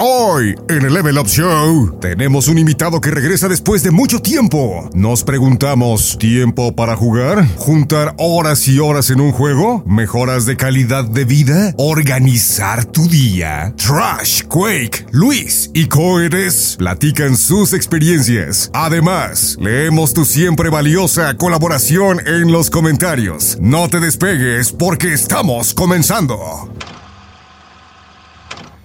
Hoy, en el Level Up Show, tenemos un invitado que regresa después de mucho tiempo. Nos preguntamos, ¿tiempo para jugar? ¿Juntar horas y horas en un juego? ¿Mejoras de calidad de vida? ¿Organizar tu día? Trash, Quake, Luis y Coedes platican sus experiencias. Además, leemos tu siempre valiosa colaboración en los comentarios. No te despegues porque estamos comenzando.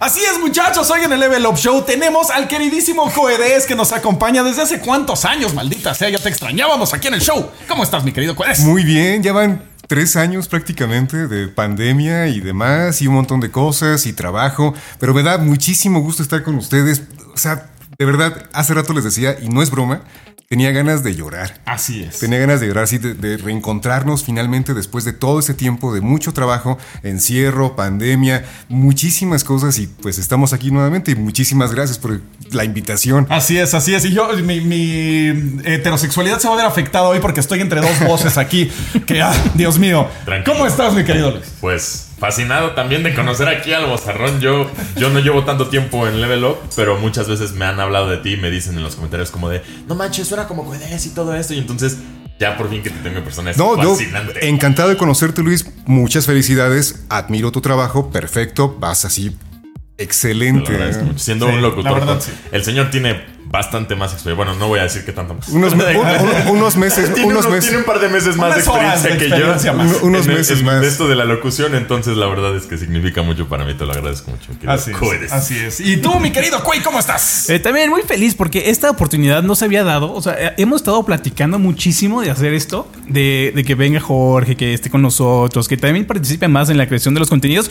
Así es, muchachos, hoy en el Level Up Show tenemos al queridísimo Coedes que nos acompaña desde hace cuántos años, maldita sea, ya te extrañábamos aquí en el show. ¿Cómo estás, mi querido Coedes? Muy bien, ya van tres años prácticamente de pandemia y demás, y un montón de cosas y trabajo, pero me da muchísimo gusto estar con ustedes. O sea, de verdad, hace rato les decía, y no es broma, tenía ganas de llorar. Así es. Tenía ganas de llorar, así de, de, reencontrarnos finalmente después de todo ese tiempo de mucho trabajo, encierro, pandemia, muchísimas cosas y pues estamos aquí nuevamente y muchísimas gracias por la invitación. Así es, así es. Y yo, mi, mi heterosexualidad se va a ver afectada hoy porque estoy entre dos voces aquí. que, ah, Dios mío. Tranquilo. ¿Cómo estás, mi querido Luis? Pues fascinado también de conocer aquí al bozarrón. Yo, yo no llevo tanto tiempo en Level Up, pero muchas veces me han hablado de ti y me dicen en los comentarios como de, no manches, suena como Coedes y todo esto. Y entonces, ya por fin que te tengo en persona es No, yo fascinante. encantado de conocerte, Luis. Muchas felicidades. Admiro tu trabajo. Perfecto. Vas así. Excelente. mucho. Siendo Sí, un locutor, verdad, sí. el señor tiene bastante más experiencia. Bueno, no voy a decir que tanto más. Unos, me- un- un- unos meses, tiene, unos uno- meses. tiene un par de meses más de experiencia de que yo. más. Un- unos en meses en más. esto de la locución, entonces la verdad es que significa mucho para mí. Te lo agradezco mucho. querido Así es. Así es. Y tú, mi querido Quay, ¿cómo estás? Eh, también muy feliz porque esta oportunidad no se había dado. O sea, eh, hemos estado platicando muchísimo de hacer esto, de, de que venga Jorge, que esté con nosotros, que también participe más en la creación de los contenidos.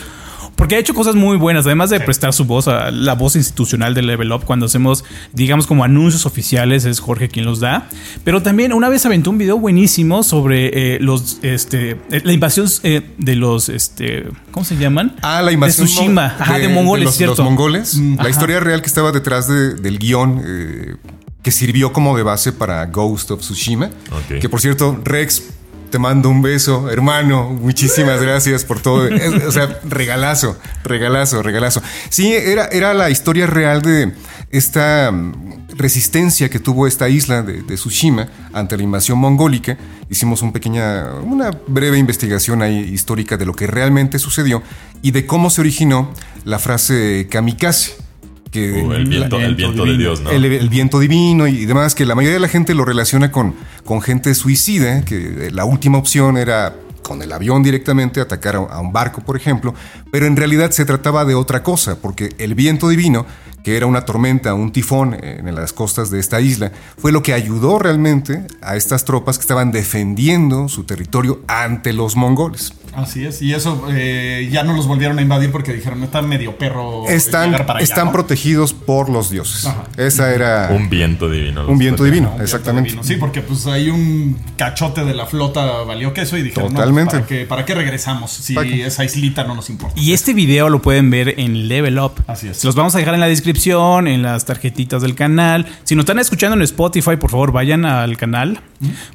Porque ha hecho cosas muy buenas, además de prestar su voz a la voz institucional de Level Up cuando hacemos, digamos, como anuncios oficiales, es Jorge quien los da. Pero también una vez aventó un video buenísimo sobre eh, los, este, eh, la invasión eh, de los, este, ¿cómo se llaman? Ah, la invasión de Tsushima, mo- Ajá, de, mongoles, los, cierto. los mongoles. La historia real que estaba detrás de- del guion eh, que sirvió como de base para Ghost of Tsushima. Ok. Que por cierto, Rex, te mando un beso, hermano. Muchísimas gracias por todo. O sea, regalazo, regalazo, regalazo. Sí, era, era la historia real de esta mm, resistencia que tuvo esta isla de, de Tsushima ante la invasión mongólica. Hicimos un pequeña, una breve investigación ahí histórica de lo que realmente sucedió y de cómo se originó la frase kamikaze. Que Uh, el viento, el viento de divino. Dios, ¿no? el, el viento divino y demás, que la mayoría de la gente lo relaciona con, con gente suicida, que la última opción era con el avión directamente atacar a un barco, por ejemplo, pero en realidad se trataba de otra cosa, porque el viento divino, que era una tormenta, un tifón en las costas de esta isla, fue lo que ayudó realmente a estas tropas que estaban defendiendo su territorio ante los mongoles. Así es. Y eso eh, ya no los volvieron a invadir porque dijeron, no está medio perro. Están, para allá", están ¿no? protegidos por los dioses. Ajá. Esa era Un viento divino. un viento divino, Un viento exactamente. divino. Sí, porque pues hay un cachote de la flota valió queso y dijeron, no, pues, Totalmente. ¿para, qué, ¿para qué regresamos si ¿Para qué? esa islita no nos importa? Y este video lo pueden ver en Level Up. Así es. Se los vamos a dejar en la descripción, en las tarjetitas del canal. Si nos están escuchando en Spotify, por favor, vayan al canal.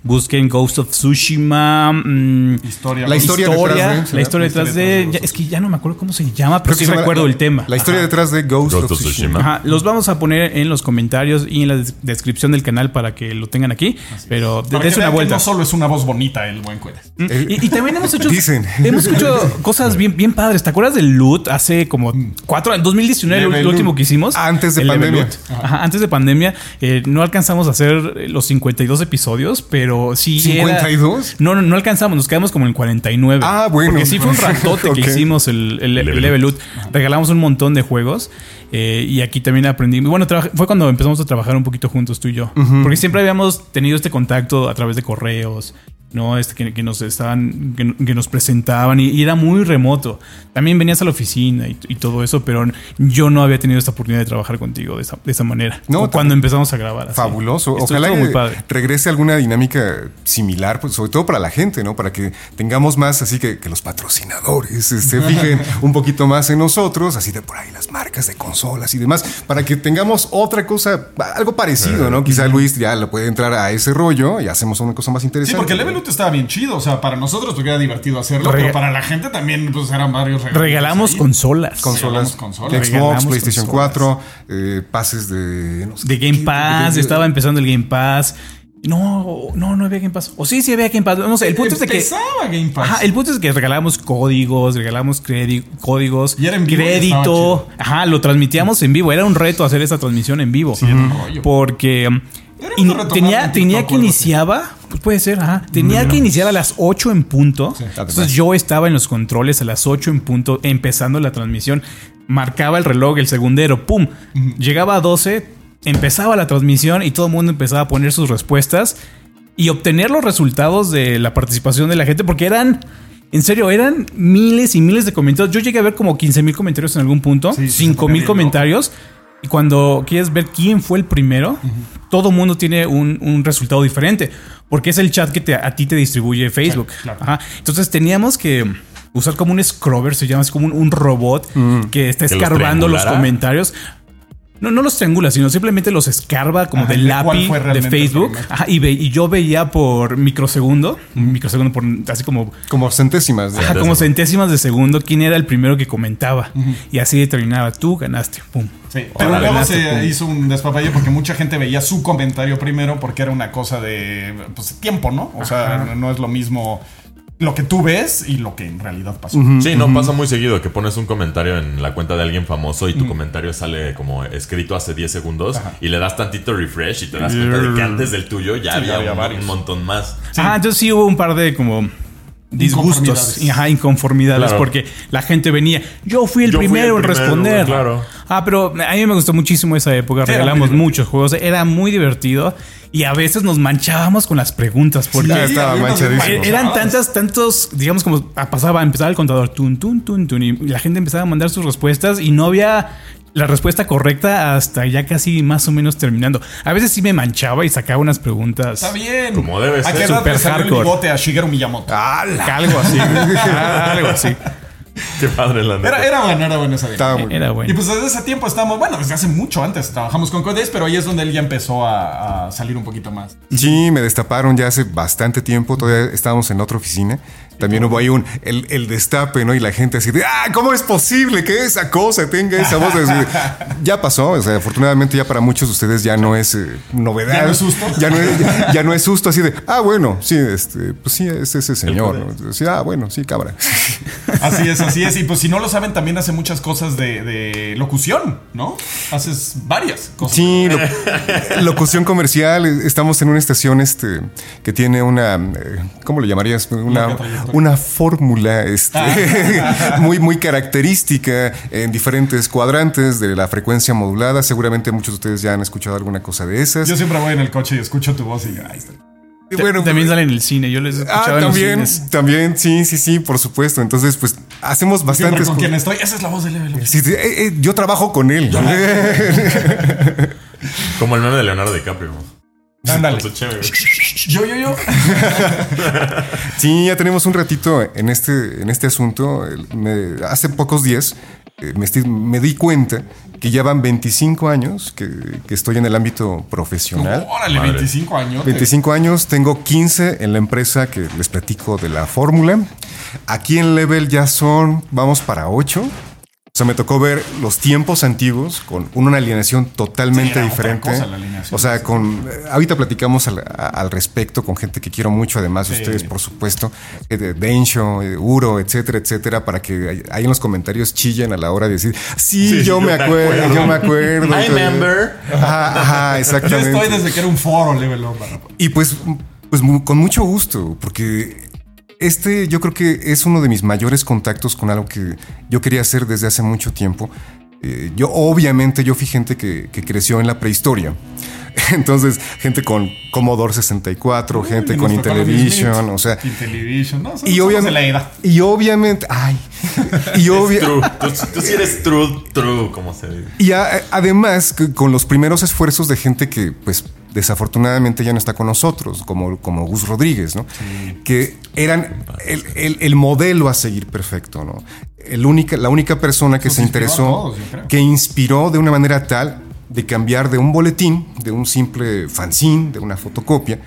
Busquen Ghost of Tsushima. mm, Historia. La historia detrás la historia detrás de. detrás de ya- es que ya no me acuerdo cómo se llama, pero Creo sí recuerdo la- el tema. La historia detrás de Ghost, Ghost of Tsushima. Ajá, los vamos a poner en los comentarios y en la des- descripción del canal para que lo tengan aquí. Pero dense una vuelta. No solo es una voz bonita el buen Cuedes. Eh, Y, y también hemos hecho, Dicen. hemos hecho cosas bien, bien padres. ¿Te acuerdas del loot hace como cuatro años? 2019, Level el último Loot. que hicimos. Antes de pandemia. Ajá, antes de pandemia. Eh, no alcanzamos a hacer los 52 episodios, pero sí. era- ¿52? no, no, no alcanzamos. Nos quedamos como en 49. Ah, bueno. Porque sí fue un ratote que hicimos el, el- el Level Loot. Regalamos un montón de juegos. eh, y aquí también aprendí. Bueno, fue cuando empezamos a trabajar un poquito juntos tú y yo. Porque siempre habíamos tenido este contacto a través de correos. ¿No? Este, que, que nos estaban, que, que nos presentaban y, y era muy remoto. También venías a la oficina y, y todo eso, pero yo no había tenido esta oportunidad de trabajar contigo de esa, de esa manera. No, cuando empezamos a grabar. así. Fabuloso. Esto Ojalá muy padre. regrese alguna dinámica similar, pues, sobre todo para la gente, ¿no? Para que tengamos más, así que, que los patrocinadores se fijen un poquito más en nosotros, así de por ahí las marcas de consolas y demás, para que tengamos otra cosa, algo parecido, ¿no? Quizá Luis ya le puede entrar a ese rollo y hacemos una cosa más Sí, interesante. porque Level reboot estaba bien chido. O sea, para nosotros porque era divertido hacerlo, Rega- pero para la gente también pues eran varios regalos. Regalamos ahí. consolas. Consolas, consolas. Xbox, Regalamos PlayStation consolas. 4, eh, pases de... no sé De Game qué, Pass, de- estaba empezando el Game Pass. No, no, no había Game Pass. O sí, sí había Game Pass. No sé, el punto es de que. Empezaba Game Pass. Ajá, el punto es que regalábamos códigos, regalamos códigos, Y era en vivo y crédito. Ajá, lo transmitíamos en vivo. Era un reto hacer esa transmisión en vivo. era un rollo. Porque um, in- tenía, en tenía que iniciaba, pues puede ser, ajá, tenía que iniciar a las 8 en punto. Entonces yo estaba en los controles a las 8 en punto, empezando la transmisión. Marcaba el reloj, el segundero, pum. Llegaba a 12, empezaba la transmisión y todo el mundo empezaba a poner sus respuestas y obtener los resultados de la participación de la gente, porque eran, en serio, eran miles y miles de comentarios. Yo llegué a ver como 15 mil comentarios en algún punto, Sí, sí, 5 se ponía mil comentarios. Y cuando quieres ver quién fue el primero, todo mundo tiene un, un resultado diferente, porque es el chat que te- a ti te distribuye Facebook. claro. Ajá. Entonces teníamos que usar como un scrubber, se llama así como un, un robot que está ¿Que los escarbando los comentarios. No, no los triangula, sino simplemente los escarba como Ajá, del lápiz de Facebook. Ajá, y, ve- y yo veía por microsegundo, un microsegundo por así como, Como centésimas. de- ajá, como centésimas de segundo quién era el primero que comentaba. Y así determinaba, tú ganaste, pum. Sí, pero luego se pum. hizo un despapalle porque mucha gente veía su comentario primero porque era una cosa de pues, tiempo, ¿no? O sea, no es lo mismo lo que tú ves y lo que en realidad pasó. Sí, no pasa muy seguido que pones un comentario en la cuenta de alguien famoso y tu comentario sale como escrito hace 10 segundos y le das tantito refresh y te das cuenta de que antes del tuyo ya Sí, había, ya había un, montón más. Ajá, entonces sí hubo un par de como disgustos, Inconformidades. y, ajá, inconformidades, Claro. porque la gente venía, yo fui el Yo fui primero el en primero, responder. claro. Ah, pero a mí me gustó muchísimo esa época, Sí, era regalamos muchos juegos, era muy divertido y a veces nos manchábamos con las preguntas porque Ah, estaba manchadísimo. eran tantas, tantos, digamos como ah, pasaba, empezaba el contador, tun, tun, tun, tun, y la gente empezaba a mandar sus respuestas y no había la respuesta correcta hasta ya casi más o menos terminando. A veces sí me manchaba y sacaba unas preguntas. Está bien. Como debe ¿A ser. qué edad Super le salió el hardcore. bigote a Shigeru Miyamoto? Algo así. algo así. Qué padre la neta. Era, era bueno, era bueno esa. Estaba muy Era Y bueno. pues desde ese tiempo estábamos, bueno, desde hace mucho antes trabajamos con Codex, pero ahí es donde él ya empezó a, a salir un poquito más. Sí, me destaparon ya hace bastante tiempo, todavía estábamos en otra oficina. También hubo ahí un, el, el destape, ¿no? Y la gente así de, ah, ¿cómo es posible que esa cosa tenga esa voz? Así ya pasó, o sea, afortunadamente ya para muchos de ustedes ya no es eh, novedad. ¿Ya no es susto? Ya no es, ya, ya no es susto así de, ah, bueno, sí, este, pues sí, es ese señor. ¿no? Sí, ah, bueno, sí, cámara. Así es, así es. Y pues si no lo saben, también hace muchas cosas de, de locución, ¿no? Haces varias cosas. Sí, lo- locución comercial. Estamos en una estación este, que tiene una, eh, ¿cómo lo llamarías? Una. Una fórmula este, Ah. muy, muy característica en diferentes cuadrantes de la frecuencia modulada. Seguramente muchos de ustedes ya han escuchado alguna cosa de esas. Yo siempre voy en el coche y escucho tu voz y ahí está. Y bueno, También sale en el cine, yo les Ah, escuchaba en los también, cines. también, sí, sí, sí, por supuesto. Entonces, pues hacemos bastantes con co- quien estoy. Esa es la voz de Level Up. Sí, sí, eh, eh, yo trabajo con él. Como el meme de Leonardo DiCaprio. Ándale. Yo, yo, yo. Sí, ya tenemos un ratito en este, en este asunto. Me- hace pocos días eh, me, estoy- me di cuenta que ya van 25 años que, que estoy en el ámbito profesional. Órale, Madre. 25 años. 25 años, tengo 15 en la empresa que les platico de la fórmula. Aquí en Level ya son, vamos para 8. O sea, me tocó ver los tiempos antiguos con una alineación totalmente Sí, era otra diferente. cosa la alineación. o sea, con eh, ahorita platicamos al, respecto con gente que quiero mucho, además de ustedes, por supuesto, eh, de Densho, eh, Uro, etcétera, etcétera, para que ahí- ahí en los comentarios chillen a la hora de decir, sí, Sí, yo me acuerdo, yo me acuerdo. I remember. Ajá, ajá, Yo exactamente. estoy desde que era un foro Level Y pues, pues mu- con mucho gusto, porque este yo creo que es uno de mis mayores contactos con algo que yo quería hacer desde hace mucho tiempo. Eh, yo, obviamente, yo fui gente que, que creció en la prehistoria. Entonces, gente con Commodore 64, gente con nos tocó los 10 Intellivision, o sea. Intellivision, no, Y de la obviamente, edad. y obviamente, ay, y obvia- True. Tú, tú sí eres true, true, como se dice. Y a- además, con los primeros esfuerzos de gente que, pues, desafortunadamente ya no está con nosotros, como, como Gus Rodríguez, ¿no? Que eran el, el- el modelo a seguir perfecto, ¿no? El única, la única persona que Nos se interesó, todos, que inspiró de una manera tal de cambiar de un boletín, de un simple fanzine, de una fotocopia,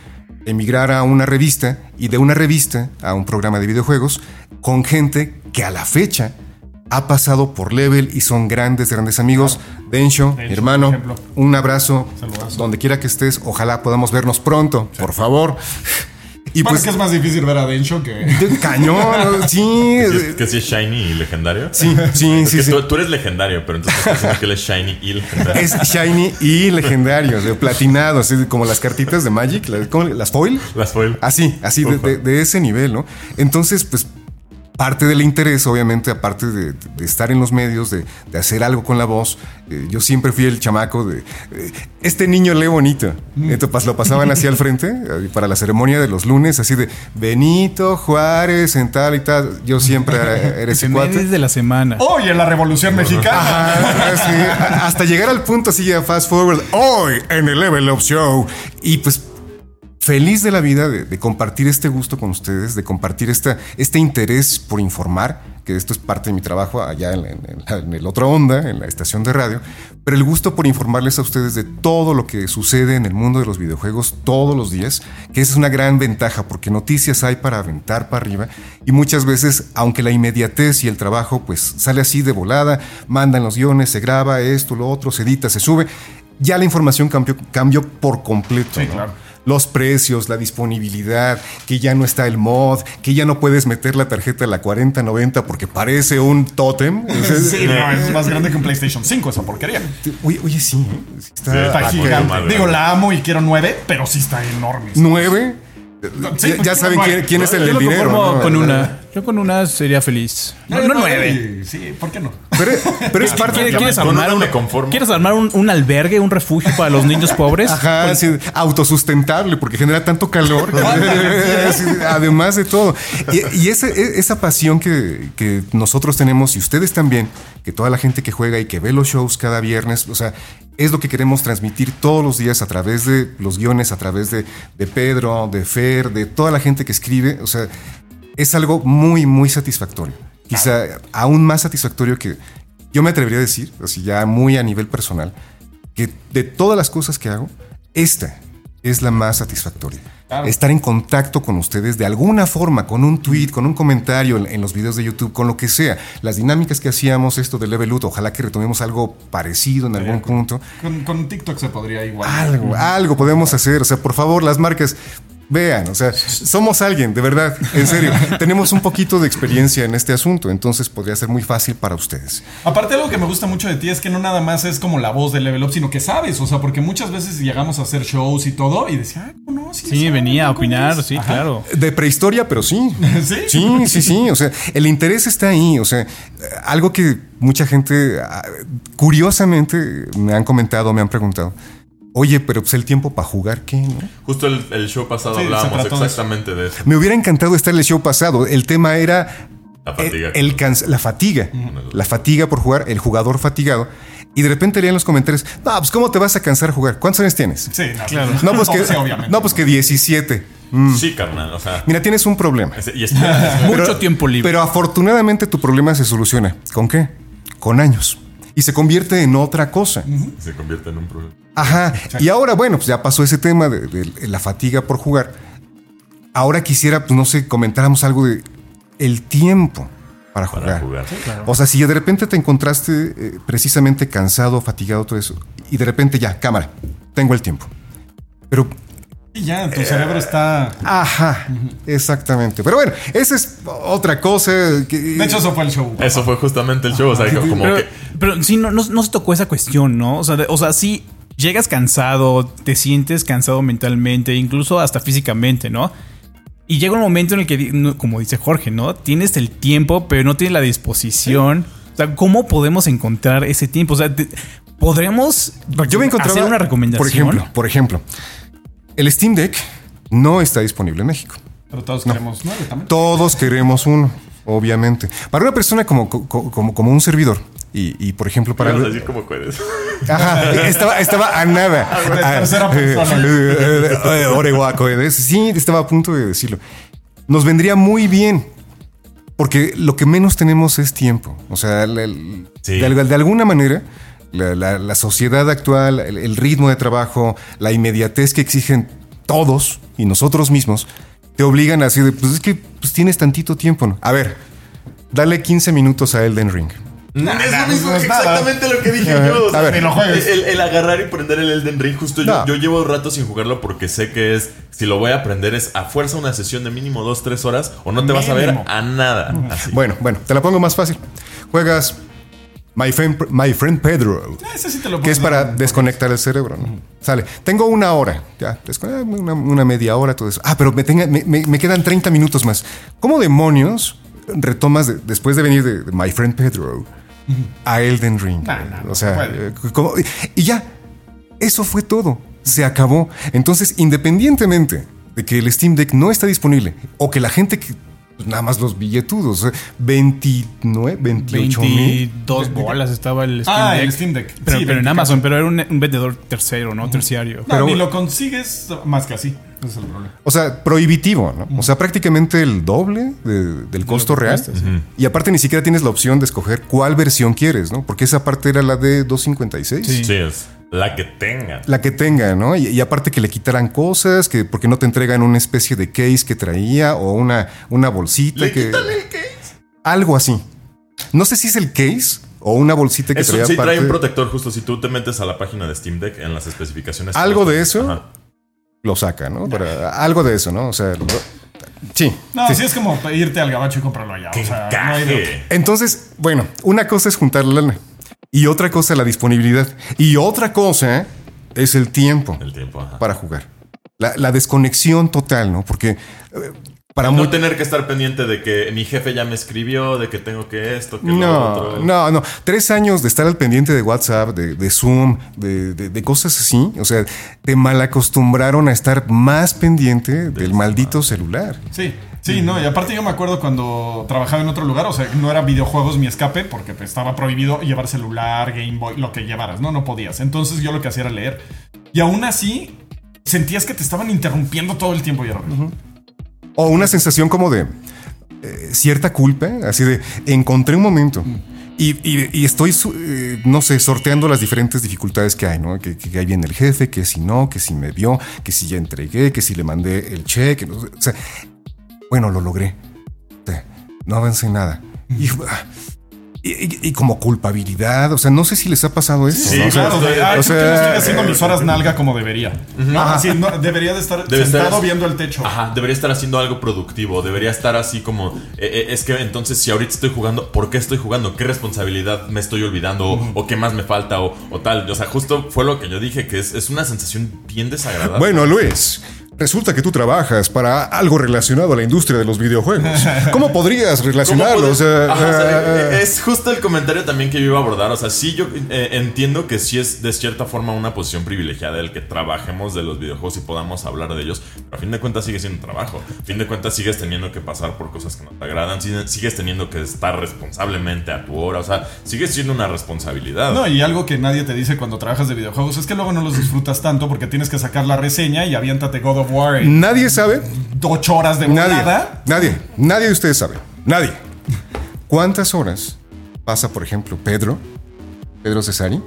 emigrar a una revista y de una revista a un programa de videojuegos con gente que a la fecha ha pasado por Level y son grandes, grandes amigos. Dencho, mi Dencho, hermano, por ejemplo. un abrazo. Saludazo. Donde quiera que estés, ojalá podamos vernos pronto, por favor. Y Bueno, pues, es que es más difícil ver a Densho que. de- cañón, sí. ¿Que sí es- ¿Que sí es shiny y legendario? Sí, sí, sí. Tú, tú eres legendario, pero entonces estás que él es shiny y legendario. Es shiny y legendario, o sea, platinado, así como las cartitas de Magic, las, ¿cómo las foil. Las foil. Así, así, de, de- de ese nivel, ¿no? Entonces, pues, parte del interés, obviamente, aparte de, de estar en los medios, de, de hacer algo con la voz, eh, yo siempre fui el chamaco de, eh, este niño lee bonito. Entonces, pas- lo pasaban así al frente, eh, para la ceremonia de los lunes, así de, Benito Juárez, en tal y tal. Yo siempre era, era ese cuate. De la semana. Hoy en la Revolución Mexicana. Ajá, sí, hasta llegar al punto así ya fast forward hoy en el Level Up Show y pues feliz de la vida de, de compartir este gusto con ustedes, de compartir esta, este interés por informar, que esto es parte de mi trabajo allá en, el otro onda, en la estación de radio, pero el gusto por informarles a ustedes de todo lo que sucede en el mundo de los videojuegos todos los días, que esa es una gran ventaja porque noticias hay para aventar para arriba y muchas veces, aunque la inmediatez y el trabajo pues sale así de volada, mandan los guiones, se graba esto, lo otro, se edita, se sube, ya la información cambió, cambió por completo. Sí, ¿no? claro. Los precios, la disponibilidad, que ya no está el mod, que ya no puedes meter la tarjeta de la 4090 porque parece un tótem. Sí, no, es más grande que un PlayStation 5 esa porquería. Oye, oye, sí, ¿eh? Sí está, Sí, Está Ah, gigante. Digo, la amo y quiero nueve, pero sí está enorme. nueve. Sí, ya, ya saben quién, quién es el Yo del lo dinero. conformo ¿no? con una. Yo con una sería feliz. No, no nueve. Sí, ¿por qué no? Pero, pero es parte ¿Quieres, de quieres armar una un, me conformo. ¿Quieres armar un, un albergue, un refugio para los niños pobres? Ajá, sí, autosustentable porque genera tanto calor. Sí, además de todo. Y, y ese- e- esa pasión que, que nosotros tenemos y ustedes también, que toda la gente que juega y que ve los shows cada viernes, o sea, es lo que queremos transmitir todos los días a través de los guiones, a través de, de Pedro, de Fer, de toda la gente que escribe. O sea, es algo muy, muy satisfactorio. Quizá aún más satisfactorio que yo me atrevería a decir, así ya muy a nivel personal, que de todas las cosas que hago, esta es la más satisfactoria. Claro. Estar en contacto con ustedes de alguna forma, con un tweet, con un comentario en, en los videos de YouTube, con lo que sea. Las dinámicas que hacíamos, esto de Level Up, ojalá que retomemos algo parecido en algún punto. Con, con TikTok se podría igual. Algo, algo podemos hacer. O sea, por favor, las marcas, vean, o sea, somos alguien, de verdad, en serio. Tenemos un poquito de experiencia en este asunto, entonces podría ser muy fácil para ustedes. Aparte, algo que me gusta mucho de ti es que no nada más es como la voz de Level Up, sino que sabes. O sea, porque muchas veces llegamos a hacer shows y todo y decía, ah, ¿cómo no? Sí, sabe, venía a ¿cómo opinar, es?". sí, Ajá. claro. De prehistoria, pero sí. ¿Sí? Sí, sí, sí. O sea, el interés está ahí. O sea, algo que mucha gente, ah, curiosamente, me han comentado, me han preguntado. Oye, pero pues el tiempo para jugar, ¿qué? no?". Justo el, el show pasado Sí, hablábamos exactamente de eso. Me hubiera encantado estar en el show pasado. El tema era La fatiga. el, el cansa- la fatiga. La fatiga por jugar, el jugador fatigado. Y de repente leían los comentarios, no, pues ¿cómo te vas a cansar jugar? ¿Cuántos años tienes? Sí, no, Claro. No, pues que, sí, obviamente. no, pues que 17. Sí, carnal. O sea, Mira, tienes un problema. y espera, Mucho tiempo libre. Pero afortunadamente tu problema se soluciona. ¿Con qué? Con años. Y se convierte en otra cosa. se convierte en un problema. Ajá. Y ahora, bueno, pues ya pasó ese tema de, de la fatiga por jugar. Ahora quisiera, pues no sé, comentáramos algo de el tiempo para Para jugar. jugar. O sea, si de repente te encontraste eh, precisamente cansado, fatigado, todo eso, y de repente ya, cámara, tengo el tiempo. Pero, Y ya, tu cerebro está. ajá, exactamente. Pero bueno, esa es otra cosa. Que, De hecho, eso fue el show. Eso fue justamente el show. O sea, como Pero, que. pero sí, no, no, no se tocó esa cuestión, ¿no? O sea, de- o sea, sí llegas cansado, te sientes cansado mentalmente, incluso hasta físicamente, ¿no? Y llega un momento en el que, como dice Jorge, ¿no? Tienes el tiempo, pero no tienes la disposición. O sea, ¿cómo podemos encontrar ese tiempo? O sea, te- podremos Yo me encontraba, hacer una recomendación. Por ejemplo, por ejemplo, el Steam Deck no está disponible en México. Pero todos queremos nueve también. Todos queremos uno, obviamente. Para una persona como, co- como, como un servidor, y, y, por ejemplo, para. A decir como puedes. Ajá, estaba, estaba a nada. Ah, eh, Oreguaco, eh, Sí, estaba a punto de decirlo. Nos vendría muy bien. Porque lo que menos tenemos es tiempo. O sea, el- el- Sí. de, al- de alguna manera, la, la- la sociedad actual, el, el ritmo de trabajo, la inmediatez que exigen todos y nosotros mismos te obligan así de, pues es que pues, tienes tantito tiempo. ¿no? A ver, dale 15 minutos a Elden Ring. Nah, es lo mismo no es nada. exactamente lo que dije yo. o sea, A ver. Lo el, el agarrar y prender el Elden Ring, justo yo, No. yo llevo rato sin jugarlo porque sé que es, si lo voy a aprender es a fuerza una sesión de mínimo 2-3 horas o no te vas a ver a nada. Así. Bueno, bueno, te la pongo más fácil. Juegas My Friend, My Friend Pedro. Ese sí te lo que es para desconectar el cerebro. ¿no? Sale. Tengo una hora. Ya, una, una media hora, todo eso. Ah, pero me, tenga- me, me- me quedan 30 minutos más. ¿Cómo demonios retomas de- después de venir de, de My Friend Pedro a Elden Ring? Nah, nah, no o sea, eh, y ya, eso fue todo. Se acabó. Entonces, independientemente de que el Steam Deck no está disponible o que la gente que pues, nada más los billetudos, eh, 29, 28 mil. 22 bolas estaba el Steam Ah, Deck. el Steam Deck. Pero, Sí, pero en 24. Amazon, pero era un, un vendedor tercero, ¿no? Terciario. No, Pero- ni lo consigues más que así. Ese es el problema. O sea, prohibitivo, ¿no? O sea, prácticamente el doble de- del costo real. cuesta, sí. Y aparte ni siquiera tienes la opción de escoger cuál versión quieres, ¿no? Porque esa parte era la de 256. Sí. Sí, es la que tenga. La que tenga, ¿no? Y, y aparte que le quitaran cosas, que porque no te entregan una especie de case que traía o una, una bolsita Le que... quitan el case. Algo así. No sé si es el case o una bolsita que Eso traía sí trae un protector justo si tú te metes a la página de Steam Deck en las especificaciones. Algo de eso Ajá. lo saca, ¿no? Para- algo de eso, ¿no? O sea, lo- sí. No, sí. sí. es como irte al gabacho y comprarlo allá. Que o sea, no hay. Entonces, bueno, una cosa es juntar la lana y otra cosa la disponibilidad y otra cosa es el tiempo El tiempo, ajá. para jugar. La, la desconexión total, ¿no? Porque eh, para no muy- tener que estar pendiente de que mi jefe ya me escribió, de que tengo que esto, que lo No, otro. no, no. Tres años de estar al pendiente de WhatsApp, de, de Zoom, de, de- de cosas así. O sea, te malacostumbraron a estar más pendiente del maldito celular. Sí, sí, no, y aparte yo me acuerdo cuando trabajaba en otro lugar, o sea, no era videojuegos mi escape, porque estaba prohibido llevar celular, Game Boy, lo que llevaras, ¿no? No podías. Entonces yo lo que hacía era leer. Y aún así, sentías que te estaban interrumpiendo todo el tiempo y era. O una sensación como de eh, cierta culpa, así de encontré un momento. Y, y- y estoy, eh, no sé, sorteando las diferentes dificultades que hay, ¿no? Que, que ahí viene el jefe, que si no, que si me vio, que si ya entregué, que si le mandé el cheque. no o sea, bueno, lo logré. No avancé nada. Y, ah, y- y- y como culpabilidad, o sea, no sé si les ha pasado esto. Sí, ¿no? O sea, Claro, de, "Ay, o ¿por qué no sea, estoy haciendo mis horas nalga como debería. No, así, no, debería de estar Debe sentado estar- viendo el techo. Ajá, debería estar haciendo algo productivo. Debería estar así como. eh, eh, es que entonces, si ahorita estoy jugando, ¿por qué estoy jugando? ¿Qué responsabilidad me estoy olvidando? O, o qué más me falta? O, o tal. O sea, justo fue lo que yo dije, que es, es una sensación bien desagradable. Bueno, Luis, resulta que tú trabajas para algo relacionado a la industria de los videojuegos. ¿Cómo podrías ¿Cómo relacionarlo? puedes- O sea, Ajá, o sea, eh, eh, es justo el comentario también que yo iba a abordar. O sea, sí, yo eh, entiendo que sí es de cierta forma una posición privilegiada el que trabajemos de los videojuegos y podamos hablar de ellos, pero a fin de cuentas sigue siendo un trabajo. A fin de cuentas sigues teniendo que pasar por cosas que no te agradan, sigue- sigues teniendo que estar responsablemente a tu hora. O sea, sigue siendo una responsabilidad. No, y algo que nadie te dice cuando trabajas de videojuegos es que luego no los disfrutas tanto porque tienes que sacar la reseña y aviéntate God of War en nadie sabe, ocho horas de nadie, volada. nadie, nadie de ustedes sabe, nadie. ¿Cuántas horas pasa, por ejemplo, Pedro, Pedro Cesari,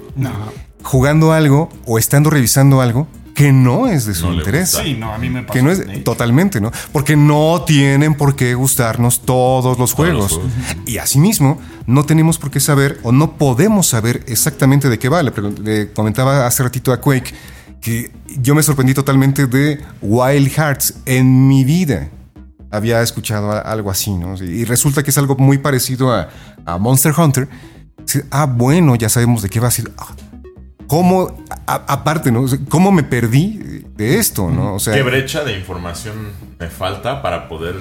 jugando algo o estando revisando algo que no es de su No interés? Sí, no, a mí me pasó. Que no es totalmente, ¿no? Porque no tienen por qué gustarnos todos los juegos. los Y asimismo, no tenemos por qué saber o no podemos saber exactamente de qué va. Le comentaba hace ratito a Quake que yo me sorprendí totalmente de Wild Hearts en mi vida. Había escuchado algo así, ¿no? Y resulta que es algo muy parecido a, a Monster Hunter. Ah, bueno, ya sabemos de qué va a ser. Ah, ¿Cómo, a- aparte, ¿no? ¿Cómo me perdí de esto, no? O sea, ¿Qué brecha de información me falta para poder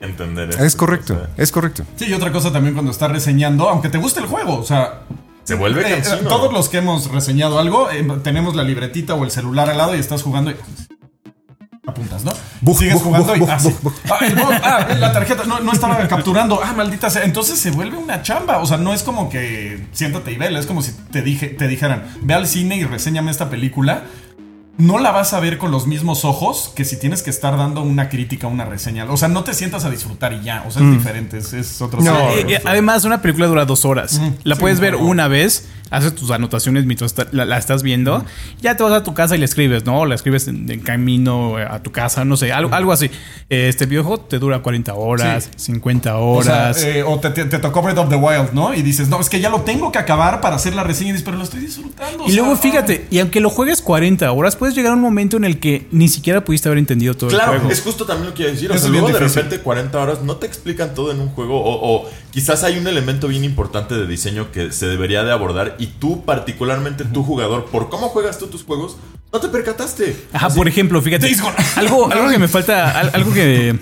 entender esto? es correcto, O sea, es correcto. Sí, y otra cosa también cuando estás reseñando, aunque te guste el juego, o sea, se vuelve eh, cansino. todos los que hemos reseñado algo, eh, tenemos la libretita o el celular al lado y estás jugando y apuntas, ¿no? Bug, Sigues jugando y ah, sí. Ah, el bug, ah, la tarjeta no, no estaba capturando, ah, maldita sea. Entonces se vuelve una chamba, o sea, no es como que siéntate y vela, es como si te dije, te dijeran, ve al cine y reséñame esta película. No la vas a ver con los mismos ojos que si tienes que estar dando una crítica, una reseña. O sea, no te sientas a disfrutar y ya. O sea, es diferente. Es, es otro No. Eh, eh, además, una película dura dos horas. La puedes ver no. una vez haces tus anotaciones mientras la, la estás viendo, ya te vas a tu casa y le escribes, ¿no? La escribes en, en camino a tu casa, no sé, algo, algo así. Este videojuego te dura 40 horas, 50 O sea, horas. eh, o te, te- te tocó Breath of the Wild, ¿no? Y dices, no, es que ya lo tengo que acabar para hacer la reseña. Y dices, pero lo estoy disfrutando. o y luego sea, fíjate, y aunque lo juegues 40 horas, puedes llegar a un momento en el que ni siquiera pudiste haber entendido todo el Claro, juego. es justo también lo que iba a decir. O Es sea, luego de repente 40 horas no te explican todo en un juego. O, o quizás hay un elemento bien importante de diseño que se debería de abordar. Y tú, particularmente tú jugador, por cómo juegas tú tus juegos, no te percataste. Ajá, por ejemplo, fíjate. Algo, algo que me falta, al- algo que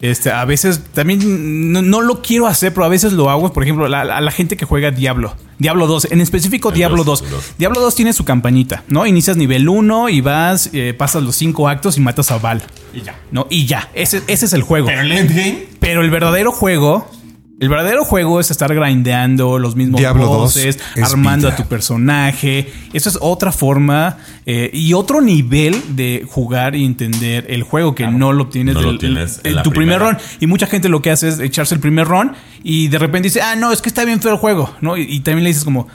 este, a veces también no, no lo quiero hacer, pero a veces lo hago. Por ejemplo, la- a la gente que juega Diablo. Diablo 2, en específico Diablo 2, 2. el 2. Diablo 2 tiene su campañita, ¿no? Inicias nivel 1 y vas, eh, pasas los 5 actos y matas a Val. Y ya. ¿No? Y ya, ese, ese es el juego. Pero el endgame. Pero el verdadero juego. El verdadero juego es estar grindeando los mismos Diablo 2 bosses, es armando vida. a tu personaje. Eso es otra forma eh, y otro nivel de jugar y entender el juego que no lo obtienes No lo del- tienes en tu primer run. Y mucha gente lo que hace es echarse el primer run y de repente dice, ah, no, es que está bien feo el juego, ¿no? Y, y también le dices como.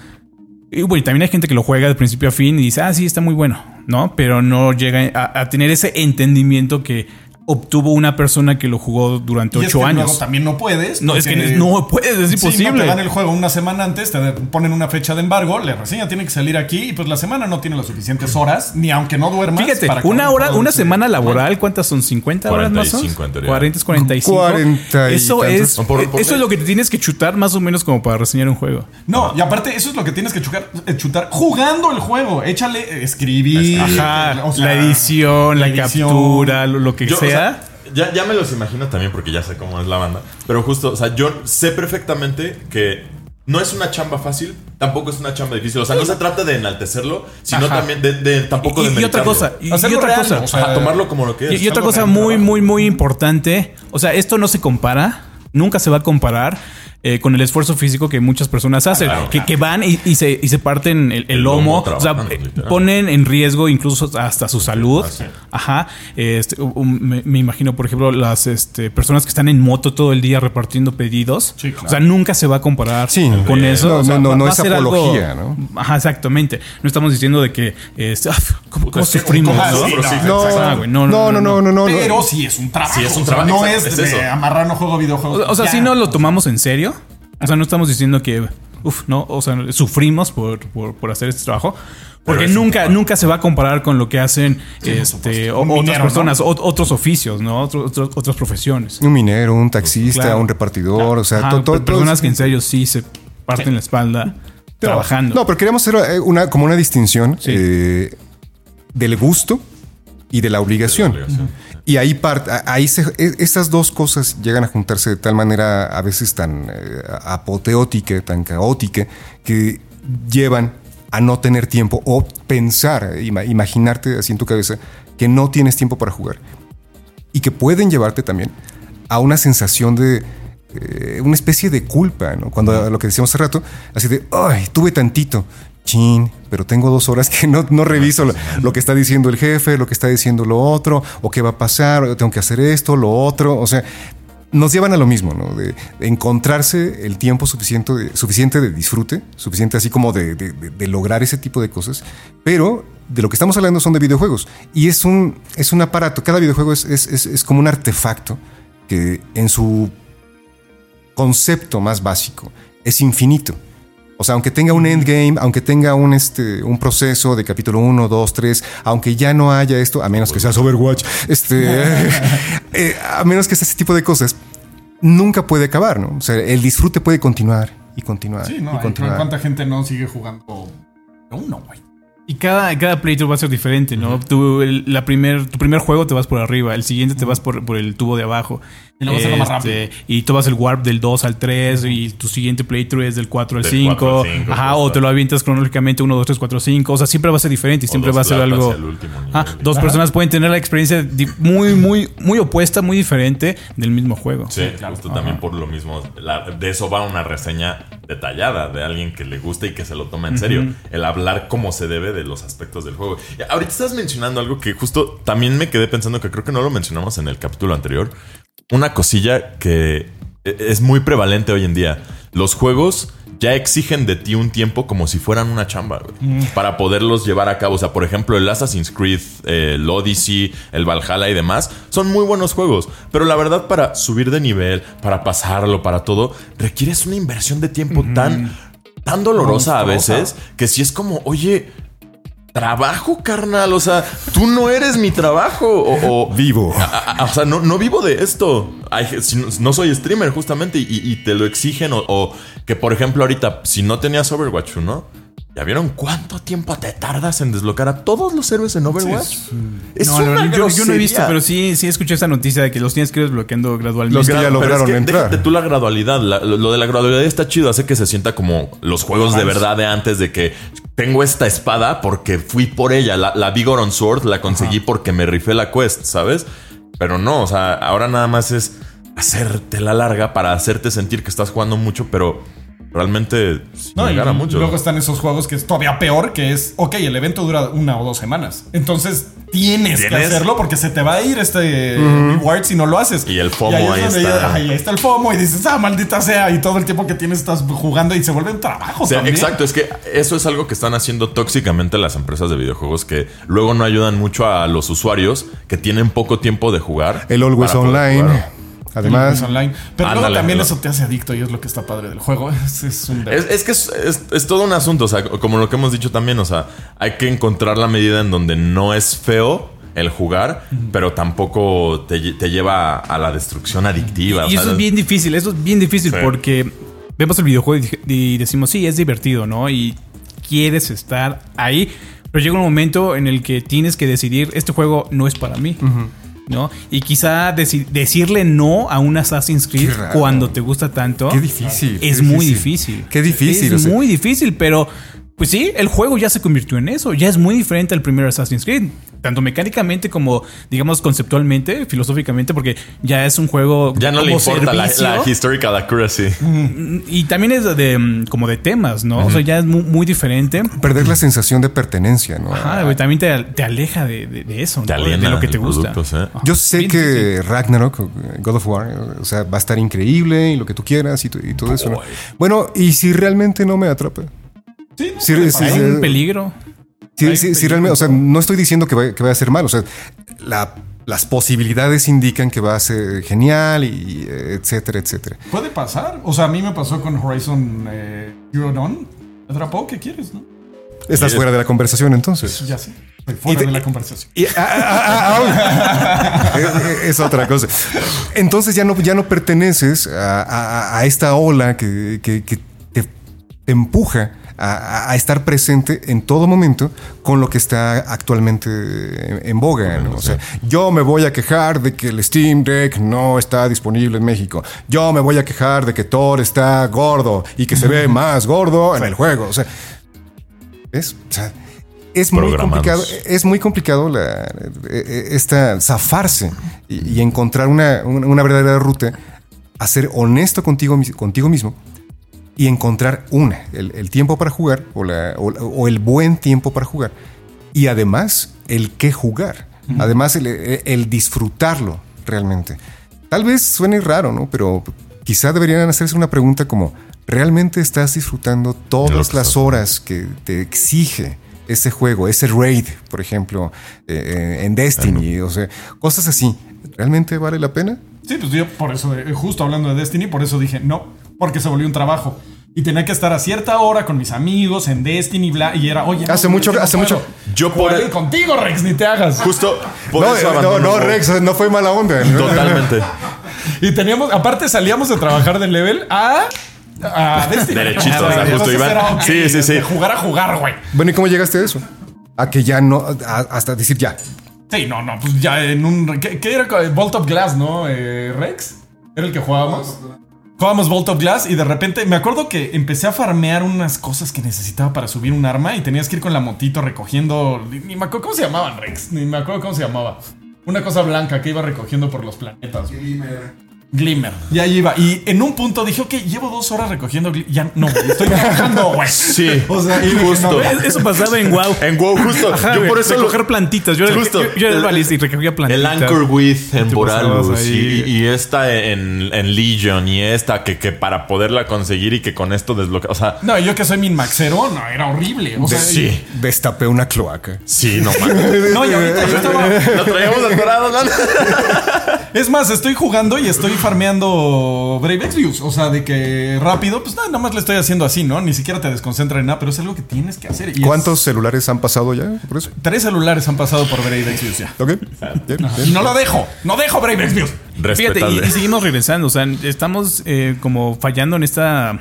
Y bueno, también hay gente que lo juega de principio a fin y dice, ah, sí, está muy bueno, ¿no? Pero no llega a, a tener ese entendimiento que obtuvo una persona que lo jugó durante Y es ocho que años. luego también no puedes. No, es que no puedes, es Sí, no imposible. te dan el juego una semana antes, te ponen una fecha de embargo, la reseña tiene que salir aquí y pues la semana no tiene las suficientes horas, ni aunque no duermas. Fíjate, para una hora, una semana laboral, ¿cuántas son? ¿50 horas más? 45 en teoría. 40 es 45. 40 y eso tantos. es, Por- por- eso es lo que te tienes que chutar más o menos como para reseñar un juego. No, y aparte, eso es lo que tienes que chutar, eh, chutar jugando el juego. Échale, escribir. Ajá, o sea, la edición, la, edición. captura, lo, lo que Yo, sea. Sea, ya, ya me los imagino también porque ya sé cómo es la banda. Pero justo, o sea, yo sé perfectamente que no es una chamba fácil, tampoco es una chamba difícil. O sea, no se trata de enaltecerlo, sino Ajá. también de, de- tampoco y, de y otra cosa, y, y otra real, cosa. o sea, tomarlo como lo que es. Y, y otra cosa muy, muy, muy importante. O sea, esto no se compara. Nunca se va a comparar eh, con el esfuerzo físico que muchas personas hacen. claro, que, claro. que van y, y se, y se parten el, el El lomo. lomo o sea, eh, ponen en riesgo incluso hasta su salud. Ajá. Este, um, me, me imagino, por ejemplo, las este, personas que están en moto todo el día repartiendo pedidos. Sí, claro. O sea, nunca se va a comparar Sí. con eso. No, O sea, no, no, no es ser algo- apología, ¿no? Ajá, exactamente. No estamos diciendo de que este, ah, ¿cómo, cómo Es que- sufrimos, ¿no? sí, no, No, no, no, no, no, no, no. Pero sí es un trabajo. Sí, es un trabajo, no es, es de eso. amarrar no juego videojuegos. O, o sea, Ya. si no lo tomamos en serio. O sea, no estamos diciendo que, uff, no, o sea, sufrimos por, por, por hacer este trabajo. Porque nunca, nunca se va a comparar con lo que hacen este, o- otras personas, o- otros oficios, ¿no? Otros- otros- otras profesiones. Un minero, un taxista, Claro. un repartidor, o sea, Ajá, to- to- per- personas todo- que en serio sí se parten la espalda trabajando. No, pero queríamos hacer eh, una, como una distinción eh, del gusto y de la obligación. obligación. Y ahí parte, a- ahí se, e- esas dos cosas llegan a juntarse de tal manera a veces tan eh, apoteótica, tan caótica, que llevan a no tener tiempo o pensar, ima- imaginarte así en tu cabeza que no tienes tiempo para jugar. Y que pueden llevarte también a una sensación de eh, una especie de culpa, ¿no? Cuando lo que decíamos hace rato, así de, ay, tuve tantito, chin, pero tengo dos horas que no, no reviso lo, que está diciendo el jefe, lo que está diciendo lo otro, o qué va a pasar, o tengo que hacer esto, lo otro, o sea, nos llevan a lo mismo, ¿no? De, encontrarse el tiempo suficiente de, suficiente de disfrute, suficiente así como de, lograr ese tipo de cosas, pero de lo que estamos hablando son de videojuegos y es un, es un aparato, cada videojuego es- es- es como un artefacto que en su concepto más básico es infinito. O sea, aunque tenga un endgame, aunque tenga un, este, un proceso de capítulo 1, 2, 3, aunque ya no haya esto, a menos que seas Overwatch, este, eh, a menos que sea ese tipo de cosas, nunca puede acabar, ¿no? O sea, el disfrute puede continuar y continuar Sí, y no, continuar. ¿cuánta gente no sigue jugando uno, güey? Y cada, cada playthrough va a ser diferente, ¿no? El- la primer, tu primer juego te vas por arriba, el siguiente te vas por, por el tubo de abajo. Y luego más Este, Y vas el warp del 2 al 3 y tu siguiente playthrough es del 4 al Del 5. 4 al 5, Ajá, o te lo avientas cronológicamente 1, 2, 3, 4, 5. O sea, siempre va a ser diferente y siempre va a ser algo... Ah, dos personas pueden tener la experiencia muy, muy, muy opuesta, muy diferente del mismo juego. Sí, justo también por lo mismo. la- de eso va una reseña detallada de alguien que le gusta y que se lo toma en serio. El hablar como se debe de los aspectos del juego. Y ahorita estás mencionando algo que justo también me quedé pensando que creo que no lo mencionamos en el capítulo anterior. Una cosilla que e- es muy prevalente hoy en día. los juegos ya exigen de ti un tiempo como si fueran una chamba, güey, para poderlos llevar a cabo. O sea, por ejemplo, el Assassin's Creed, eh, el Odyssey, el Valhalla y demás, son muy buenos juegos. Pero la verdad, para subir de nivel, para pasarlo, para todo, requieres una inversión de tiempo tan, tan dolorosa a veces que si es como, oye. Trabajo, carnal. O sea, tú no eres mi trabajo. O, o- Vivo. a- a- o sea, no, no vivo de esto. Si no, no soy streamer, justamente, y, y te lo exigen. O, o que, por ejemplo, ahorita, si no tenías Overwatch, ¿no? ¿Ya vieron cuánto tiempo te tardas en desbloquear a todos los héroes en Overwatch? es No, una yo, yo no he visto, pero sí, sí escuché esta noticia de que los tienes que ir desbloqueando gradualmente. Los que ya Pero lograron es que entrar. déjate tú la gradualidad. La- lo, lo de la gradualidad está chido. Hace que se sienta como los juegos de verdad de antes de que tengo esta espada porque fui por ella. La, la Vigor on Sword la conseguí porque me rifé la quest, ¿sabes? Pero no, o sea, ahora nada más es hacerte la larga para hacerte sentir que estás jugando mucho, pero realmente No, y mucho. luego están esos juegos que es todavía peor, que es, ok, el evento dura una o dos semanas. Entonces tienes, que hacerlo porque se te va a ir este reward si no lo haces. Y el FOMO es ahí está. ya- ahí está el FOMO y dices, ah, maldita sea. Y todo el tiempo que tienes estás jugando y se vuelve un trabajo O sea, también. exacto, es que eso es algo que están haciendo tóxicamente las empresas de videojuegos que luego no ayudan mucho a los usuarios que tienen poco tiempo de jugar. El Always Online. jugar. Además, Es online. Pero luego también eso te hace adicto y es lo que está padre del juego. Es, es un Es, es que es, es- es todo un asunto, o sea, como lo que hemos dicho también, o sea, hay que encontrar la medida en donde no es feo el jugar, pero tampoco te, lle- te lleva a la destrucción adictiva. o Y sea, eso es bien difícil, eso es bien difícil Sí. porque vemos el videojuego y, y decimos, sí, es divertido, ¿no? Y quieres estar ahí, pero llega un momento en el que tienes que decidir, este juego no es para mí. ¿No? Y quizá deci- decirle no a un Assassin's Creed cuando te gusta tanto Qué difícil, es qué muy difícil. difícil. Qué difícil, Es o sea. muy difícil, pero pues sí, el juego ya se convirtió en eso. Ya es muy diferente al primer Assassin's Creed. Tanto mecánicamente como, digamos, conceptualmente, filosóficamente, porque ya es un juego. ya no le como importa la, la historical accuracy. Y también es de, mm, como de temas, ¿no? O sea, ya es muy, muy diferente. perder la sensación de pertenencia, ¿no? Ajá, güey, también te, te aleja de, de- de eso, Te ¿no? de lo que te gusta. producto. Yo sé Bien que Ragnarok, o God of War, o sea, va a estar increíble y lo que tú quieras y todo eso. ¿no? Bueno, y si realmente no me atrapa. Sí, no Sí, sí. Hay sí. un peligro. Si, Hay si peligro. realmente, o sea, no estoy diciendo que, vaya- que vaya a ser mal, o sea, la- las posibilidades indican que va a ser genial y etcétera, etcétera. Puede pasar. O sea, a mí me pasó con Horizon eh, Zero Dawn. Atrapó, ¿qué quieres, no? Estás fuera de la conversación entonces. Ya sé. Estoy fuera te- de la conversación. Y- ah, ah, ah, es otra cosa. Entonces ya no, ya no perteneces a, a- a esta ola que, que- que te, te empuja a, estar presente en todo momento con lo que está actualmente en, en boga. ¿no? O sea, yo me voy a quejar de que el Steam Deck no está disponible en México. Yo me voy a quejar de que Thor está gordo y que se ve más gordo en el juego. O sea, sea, es muy complicado, es muy complicado la, eh, eh, esta zafarse y, y encontrar una, una- verdadera ruta a ser honesto contigo, contigo mismo y encontrar una, el, el tiempo para jugar o, la- o- o el buen tiempo para jugar y además el qué jugar, además el, el disfrutarlo realmente. Tal vez suene raro, ¿no? Pero quizá deberían hacerse una pregunta como, ¿realmente estás disfrutando todas las horas que te exige ese juego, ese raid, por ejemplo, eh, eh, en Destiny, o sea, cosas así? ¿Realmente vale la pena? Sí, pues yo por eso, eh, justo hablando de Destiny, por eso dije no, porque se volvió un trabajo. Y tenía que estar a cierta hora con mis amigos en Destiny, bla, y era, oye, Hace no, mucho- hace mucho- Yo por el- contigo, Rex, ni te hagas. Justo por no, eso eh, no, no. Rex, no fue mala onda. Totalmente. Y teníamos, aparte salíamos de trabajar del level a, a Destiny. Derechito, o sea, justo iban- era, ok, Sí, sí, sí. jugar a jugar, güey. Bueno, ¿y cómo llegaste a eso? A que ya no, a- hasta decir ya. Sí, no, no, pues ya en un. ¿Qué, qué era? Bolt of Glass, ¿no? Eh, Rex. ¿Era el que jugábamos? Jugábamos Bolt of Glass y de repente me acuerdo que empecé a farmear unas cosas que necesitaba para subir un arma y tenías que ir con la motito recogiendo. Ni me acuerdo cómo se llamaban, Rex. Ni me acuerdo cómo se llamaba. Una cosa blanca que iba recogiendo por los planetas. Glimmer. Y ahí iba. Y en un punto dije, ok, llevo dos horas recogiendo Glimmer. Ya no, estoy trabajando, güey. Sí, O sea, y dije, justo. no, Eso pasaba en WoW. En WoW, justo. Ajá, yo por eso lo- recoger plantitas. Yo, era- Justo. yo, yo era el balista y recogía El plantitas. Anchor With en Boralus y, esta en, en Legion y esta que, que para poderla conseguir y que con esto desbloquea. O sea, No, yo que soy min maxero, no, era horrible. O sea, sí, Destapé una cloaca. sí, no mames. No, y ahorita yo estaba. Lo traíamos atorado, ¿no? Es más, estoy jugando y estoy farmeando Brave Exvius. O sea, de que rápido, pues nada, nada más le estoy haciendo así, ¿no? Ni siquiera te desconcentra en nada, pero es algo que tienes que hacer. Y es- ¿Cuántos celulares han pasado ya por eso? Tres celulares han pasado por Brave Exvius ya. ¿Ok? Bien, bien. Y no lo dejo, no dejo Brave Exvius. Fíjate, y seguimos regresando. O sea, estamos eh, como fallando en esta.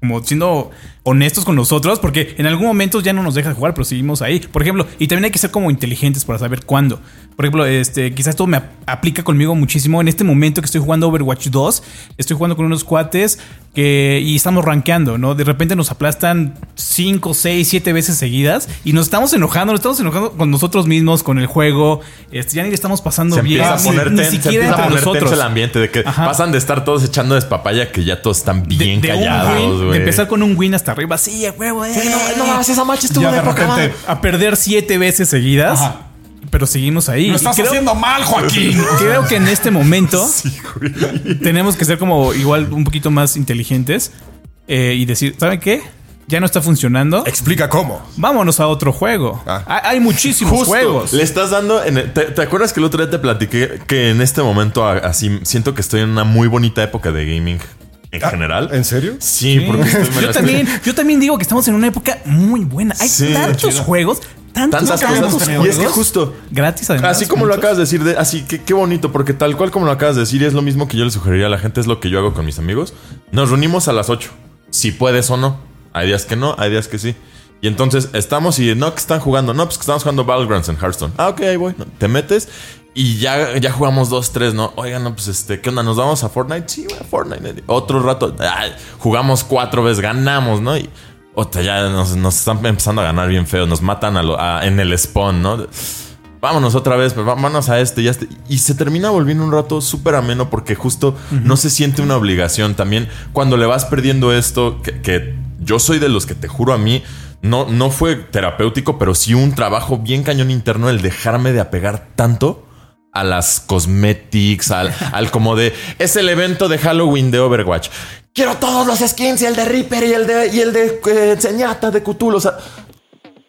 Como siendo honestos con nosotros, porque en algún momento ya no nos deja jugar, pero seguimos ahí. Por ejemplo, y también hay que ser como inteligentes para saber cuándo. Por ejemplo, este, quizás esto me ap- aplica conmigo muchísimo. En este momento que estoy jugando Overwatch 2, estoy jugando con unos cuates que, y estamos rankeando, ¿no? De repente nos aplastan 5, 6, 7 veces seguidas y nos estamos enojando, nos estamos enojando con nosotros mismos, con el juego. Este, ya ni le estamos pasando Se bien. empieza a ni- poner ni se siquiera empieza a poner tenso el ambiente de que Ajá. pasan de estar todos echando despapaya que ya todos están bien de, de un callados, güey. de empezar con un win hasta arriba, sí, a huevo, eh. no mames, esa match estuvo Ya de de poca madre. a perder siete veces seguidas, Ajá. pero seguimos ahí. Lo estás creo, haciendo mal, Joaquín. creo que en este momento tenemos que ser como igual un poquito más inteligentes eh, y decir, ¿saben qué? Ya no está funcionando. Explica cómo. Vámonos a otro juego. Ah. Hay, muchísimos Justo, juegos. le estás dando. en el- ¿te, te acuerdas que el otro día te platiqué que en este momento así siento que estoy en una muy bonita época de gaming en general? ¿En serio? Sí, porque estoy me Yo también, yo también digo que estamos en una época muy buena. Hay Sí, tantos chido. juegos, tantos, Tantas tantos cosas. juegos. Y es que justo. Gratis además. Así como lo acabas de decir, de, así que qué bonito, porque tal cual como lo acabas de decir, es lo mismo que yo le sugeriría a la gente, es lo que yo hago con mis amigos. Nos reunimos a las 8, si puedes o no. Hay días que no, hay días que sí. Y entonces estamos y no, que están jugando, no, pues que estamos jugando Battlegrounds en Hearthstone. Ah, ok, ahí voy. No, te metes y ya, ya jugamos dos, tres, ¿no? Oigan, no, pues este, ¿qué onda? ¿Nos vamos a Fortnite? Sí, a Fortnite. Otro rato, ay, jugamos cuatro veces, ganamos, ¿no? Y otra, ya nos, nos están empezando a ganar bien feo, nos matan a lo- a- en el spawn, ¿no? vámonos otra vez, pues vámonos a este y a este. Y se termina volviendo un rato súper ameno porque justo no se siente una obligación. También cuando le vas perdiendo esto, que, que yo soy de los que te juro a mí, no, no fue terapéutico, pero sí un trabajo bien cañón interno el dejarme de apegar tanto a las cosmetics, al, al como de es el evento de Halloween de Overwatch. Quiero todos los skins y el de Reaper y el de y el de eh, de Cthulhu. O sea,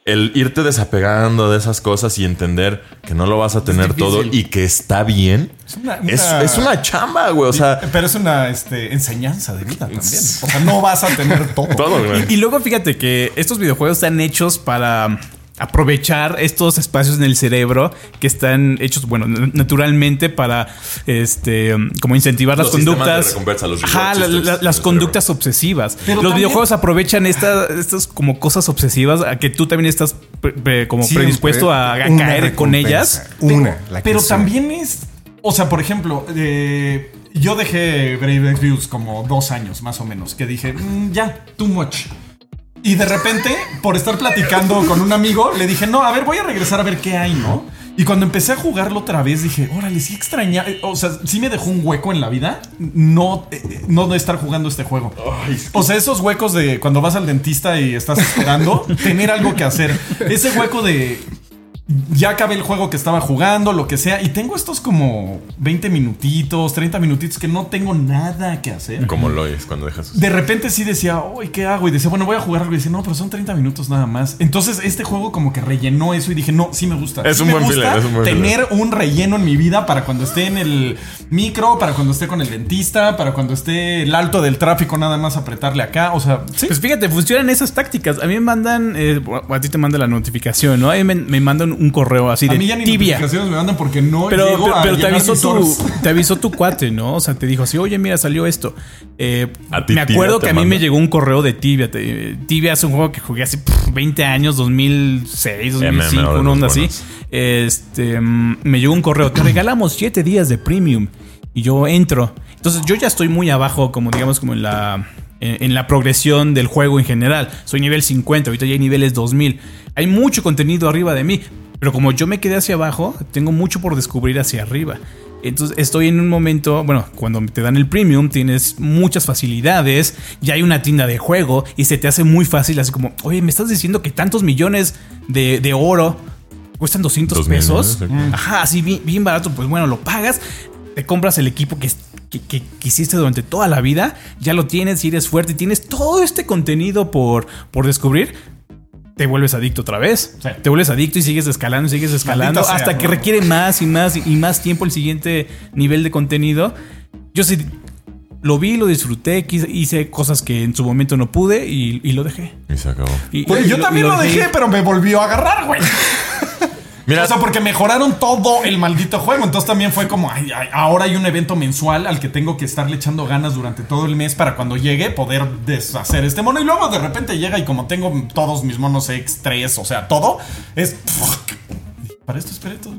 el irte desapegando de esas cosas y entender que no lo vas a tener todo y que está bien. Es una- Es, una- es una chamba, güey. O sea, Pero es una este, enseñanza de vida también. O sea, no vas a tener todo. todo, güey. Y luego fíjate que estos videojuegos están hechos para aprovechar estos espacios en el cerebro que están hechos, bueno, naturalmente para, este, como incentivar Los las conductas. los Ajá, la- la- las cerebro. conductas obsesivas. Pero los también- videojuegos aprovechan esta- estas como cosas obsesivas a que tú también estás pre- pre- como Siempre predispuesto a, caer con ellas. Una. la que Pero sea. también es. O sea, por ejemplo, eh, yo dejé Brave Exvius como dos años más o menos. Que dije, "Mm, ya, too much. Y de repente, por estar platicando con un amigo, le dije, no, a ver, voy a regresar a ver qué hay, ¿no? Y cuando empecé a jugarlo otra vez, dije, órale, sí extraña. eh, O sea, sí me dejó un hueco en la vida no, eh, no de estar jugando este juego. O sea, esos huecos de cuando vas al dentista y estás esperando, tener algo que hacer. Ese hueco de ya acabé el juego que estaba jugando, lo que sea, y tengo estos como 20 minutitos, 30 minutitos que no tengo nada que hacer. Como lo es cuando dejas. sus- De repente sí decía, uy, ¿qué hago? Y decía, bueno, voy a jugar algo. Y decía, no, pero son 30 minutos nada más. Entonces, este juego como que rellenó eso y dije, no, sí me gusta. Es Sí un me buen gusta es un buen tener un relleno en mi vida para cuando esté en el micro, para cuando esté con el dentista, para cuando esté el alto del tráfico, nada más apretarle acá. O sea, sí. Pues fíjate, funcionan esas tácticas. A mí me mandan, eh, o a ti te manda la notificación, ¿no? A mí me, me mandan un correo así a de mí ya ni tibia. notificaciones me mandan porque no Pero, llego pero, a pero te, avisó tu, te avisó tu cuate, ¿no? O sea, te dijo así, oye, mira, salió esto. Eh, A ti me acuerdo que a mí manda. me llegó un correo de Tibia. Tibia es un juego que jugué hace pff, 20 años, 2006, 2005, MMO de una onda así. Este, mm, me llegó un correo, te regalamos 7 días de premium. Y yo entro. Entonces yo ya estoy muy abajo, como digamos, como en la, en, en la progresión del juego en general. Soy nivel 50, ahorita ya hay niveles 2000. Hay mucho contenido arriba de mí. Pero como yo me quedé hacia abajo, tengo mucho por descubrir hacia arriba. Entonces estoy en un momento, bueno, cuando te dan el premium tienes muchas facilidades, ya hay una tienda de juego y se te hace muy fácil, así como, oye, me estás diciendo que tantos millones de, de oro cuestan 200 Dos pesos. millones, Ajá, así bien, bien barato, pues bueno, lo pagas, te compras el equipo que, que, que quisiste durante toda la vida, ya lo tienes y eres fuerte y tienes todo este contenido por, por descubrir. Te vuelves adicto otra vez. Sí. Te vuelves adicto y sigues escalando y sigues escalando Maldita sea, hasta que requiere más y más y más tiempo el siguiente nivel de contenido. Yo sí lo vi, lo disfruté, hice cosas que en su momento no pude y, y lo dejé. Y se acabó. Y- Pues y yo también lo dejé, pero me volvió a agarrar, güey. Mira, O sea, porque mejoraron todo el maldito juego. Entonces también fue como, ay, ay, ahora hay un evento mensual al que tengo que estarle echando ganas durante todo el mes para cuando llegue poder deshacer este mono. Y luego de repente llega y como tengo todos mis monos X3, o sea, todo, es... Para esto esperé todo.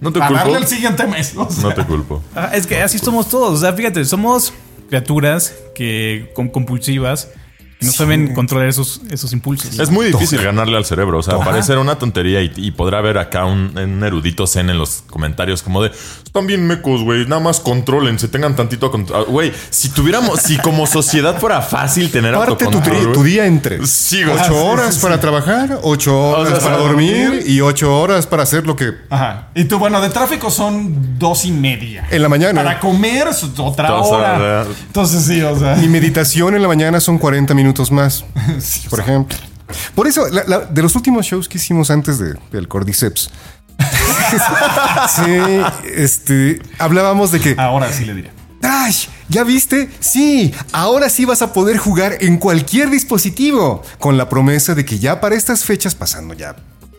no te Para culpo. darle el siguiente mes. o sea. No te culpo. Ah, es que así somos todos. O sea, fíjate, somos criaturas que con compulsivas que no saben controlar esos, esos impulsos. Es muy difícil ganarle al cerebro. O sea, parecer una tontería y, y podrá haber acá un, un erudito zen en los comentarios como de están bien mecos, güey. Nada más controlen, se tengan tantito a control. Güey, si tuviéramos, si como sociedad fuera fácil tener Parte tu, día en tres. Sí, güey. Ocho Ah, sí, horas sí, para sí. trabajar, ocho horas sea, para dormir dormir. y ocho horas para hacer lo que Ajá. Y tú, bueno, de tráfico son dos y media. en la mañana. Para comer otra hora. Entonces sí, o sea. Mi meditación en la mañana son 40 minutos más, por ejemplo. Por eso, la- la- de los últimos shows que hicimos antes de- del Cordyceps, sí, este, hablábamos de que, Ahora sí le diré. Trash, ¿ya viste? Sí, ahora sí vas a poder jugar en cualquier dispositivo, con la promesa de que ya para estas fechas, pasando ya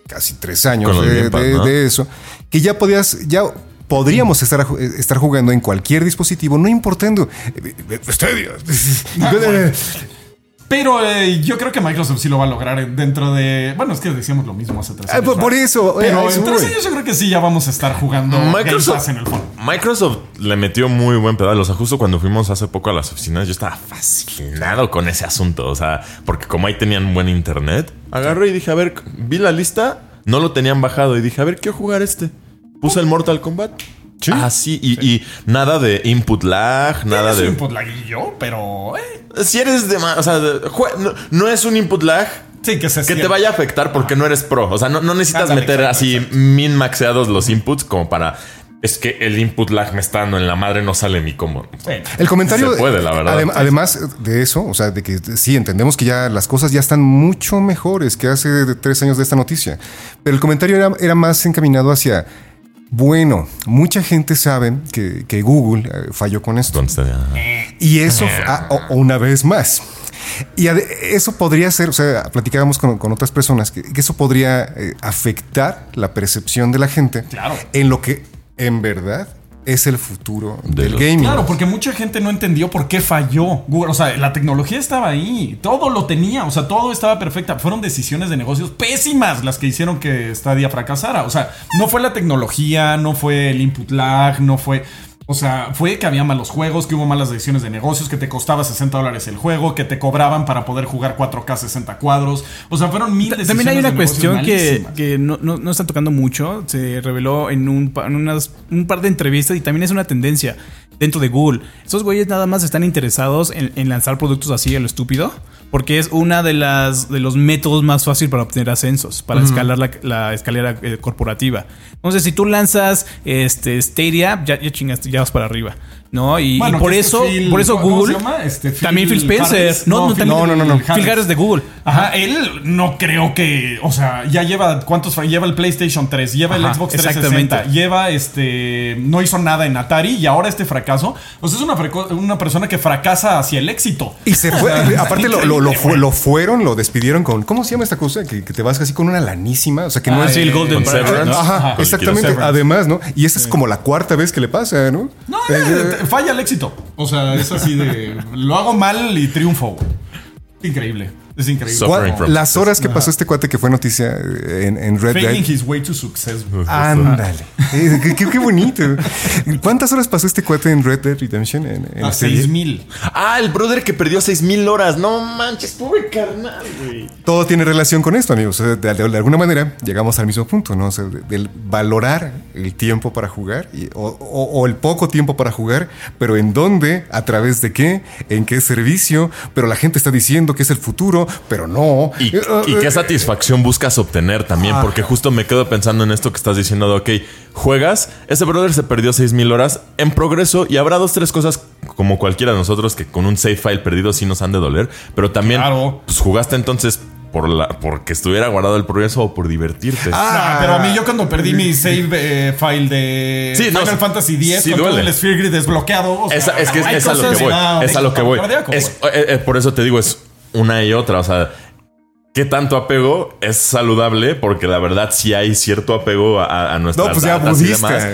casi tres años de, Gamepad, de- ¿no? de eso, que ya podías, ya podríamos estar, estar jugando en cualquier dispositivo, no importando. eh, eh, Stadia. Pero eh, yo creo que Microsoft sí lo va a lograr dentro de. Bueno, es que decíamos lo mismo hace tres Ah, años. por- por eso, eh, Pero eso en tres años yo creo que sí ya vamos a estar jugando Game Microsoft, Pass en el fondo. Microsoft le metió muy buen pedal. O sea, justo cuando fuimos hace poco a las oficinas, yo estaba fascinado con ese asunto. O sea, porque como ahí tenían buen internet, agarré y dije, a ver, vi la lista, no lo tenían bajado y dije, a ver, quiero jugar este. Puse el Mortal Kombat. Sí. Ah, sí, y, y nada de input lag, nada Es de. un input laguillo, pero. eh, Si eres de más, o sea, de- no, no es un input lag sí, que se que te vaya a afectar porque no eres pro. O sea, no, no necesitas Ándale, meter exacto, así exacto. min maxeados los inputs como para. Es que el input lag me está dando en la madre, no sale ni como. Sí. El comentario. Se puede, la verdad. adem- además de eso, o sea, de que sí entendemos que ya las cosas ya están mucho mejores que hace tres años de esta noticia. Pero el comentario era, era más encaminado hacia. Bueno, mucha gente sabe que, que Google eh, falló con esto. Entonces, ah, Y eso, ah, una vez más. Y eso podría ser, o sea, platicábamos con, con otras personas, que, que eso podría eh, afectar la percepción de la gente Claro. en lo que en verdad es el futuro De del los- gaming. Claro, porque mucha gente no entendió por qué falló Google. O sea, la tecnología estaba ahí, todo lo tenía, o sea, todo estaba perfecta. Fueron decisiones de negocios pésimas las que hicieron que Stadia fracasara. O sea, no fue la tecnología, no fue el input lag, no fue. O sea, fue que había malos juegos, que hubo malas decisiones de negocios, que te costaba 60 dólares el juego, que te cobraban para poder jugar 4K 60 cuadros. O sea, fueron mil decisiones. También hay una de cuestión que, que no, no, no están tocando mucho. Se reveló en, un, en unas- un par de entrevistas y también es una tendencia dentro de Google. Esos güeyes nada más están interesados en, en lanzar productos así a lo estúpido. Porque es una de las de los métodos más fáciles para obtener ascensos, para escalar la, la escalera eh, corporativa. Entonces, si tú lanzas este Stadia, ya, ya chingaste, ya vas para arriba. ¿No? Y, Bueno, y por este eso, Phil- por eso ¿cómo se Google. llama? Este, Phil también Phil Spencer. Harris. No, no, No, también- no, no, no, no. Phil Harris de Google. Ajá, él no creo que, o sea, ya lleva cuántos lleva el PlayStation 3, lleva el Xbox 360, exactamente. lleva este no hizo nada en Atari y ahora este fracaso, o sea, es una, una persona que fracasa hacia el éxito. Y se fue, aparte lo, lo, lo, fue- lo fueron, lo despidieron con, ¿cómo se llama esta cosa? Que, que te vas así con una lanísima, o sea, que no Ah, es... Sí, el Golden. Ajá, Ajá. exactamente. Además, ¿no? Y esa es como la cuarta vez que le pasa, ¿no? No, Falla el éxito. O sea, es así de lo hago mal y triunfo. Increíble. Es increíble. So- ¿cuál- Suffering from las horas que pasó este cuate que fue noticia eh, en, en Red Failing Dead. his way to success. Ándale. Eh, qué, qué- qué bonito. ¿Cuántas horas pasó este cuate en Red Dead Redemption? En, en A este- 6000. Ah, el brother que perdió 6000 horas. No manches, pobre carnal, güey. todo tiene relación con esto, amigos. De, de- de alguna manera llegamos al mismo punto, ¿no? O sea, de- del valorar el tiempo para jugar y- o, o- o el poco tiempo para jugar, pero en dónde, a través de qué, en qué servicio, pero la gente está diciendo que es el futuro, pero no. Y, Eh, y eh, qué satisfacción buscas obtener también, porque justo me quedo pensando en esto que estás diciendo de, ok, juegas, ese brother se perdió 6000 horas en progreso y habrá dos, tres cosas como cualquiera de nosotros que con un save file perdido sí nos han de doler, pero también Claro. pues jugaste entonces por la, porque estuviera guardado el progreso o por divertirte. Ah, pero a mí yo cuando perdí mi save eh, file de Sí, no, Final Fantasy X sí con todo duele. el Sphere Grid desbloqueado. o sea, Esa- es que es, a lo que voy. Es a lo que voy. Es- eh, eh, por eso te digo, es una y otra. O sea, ¿qué tanto apego es saludable? Porque la verdad sí hay cierto apego a, a nuestras No, pues ya budista.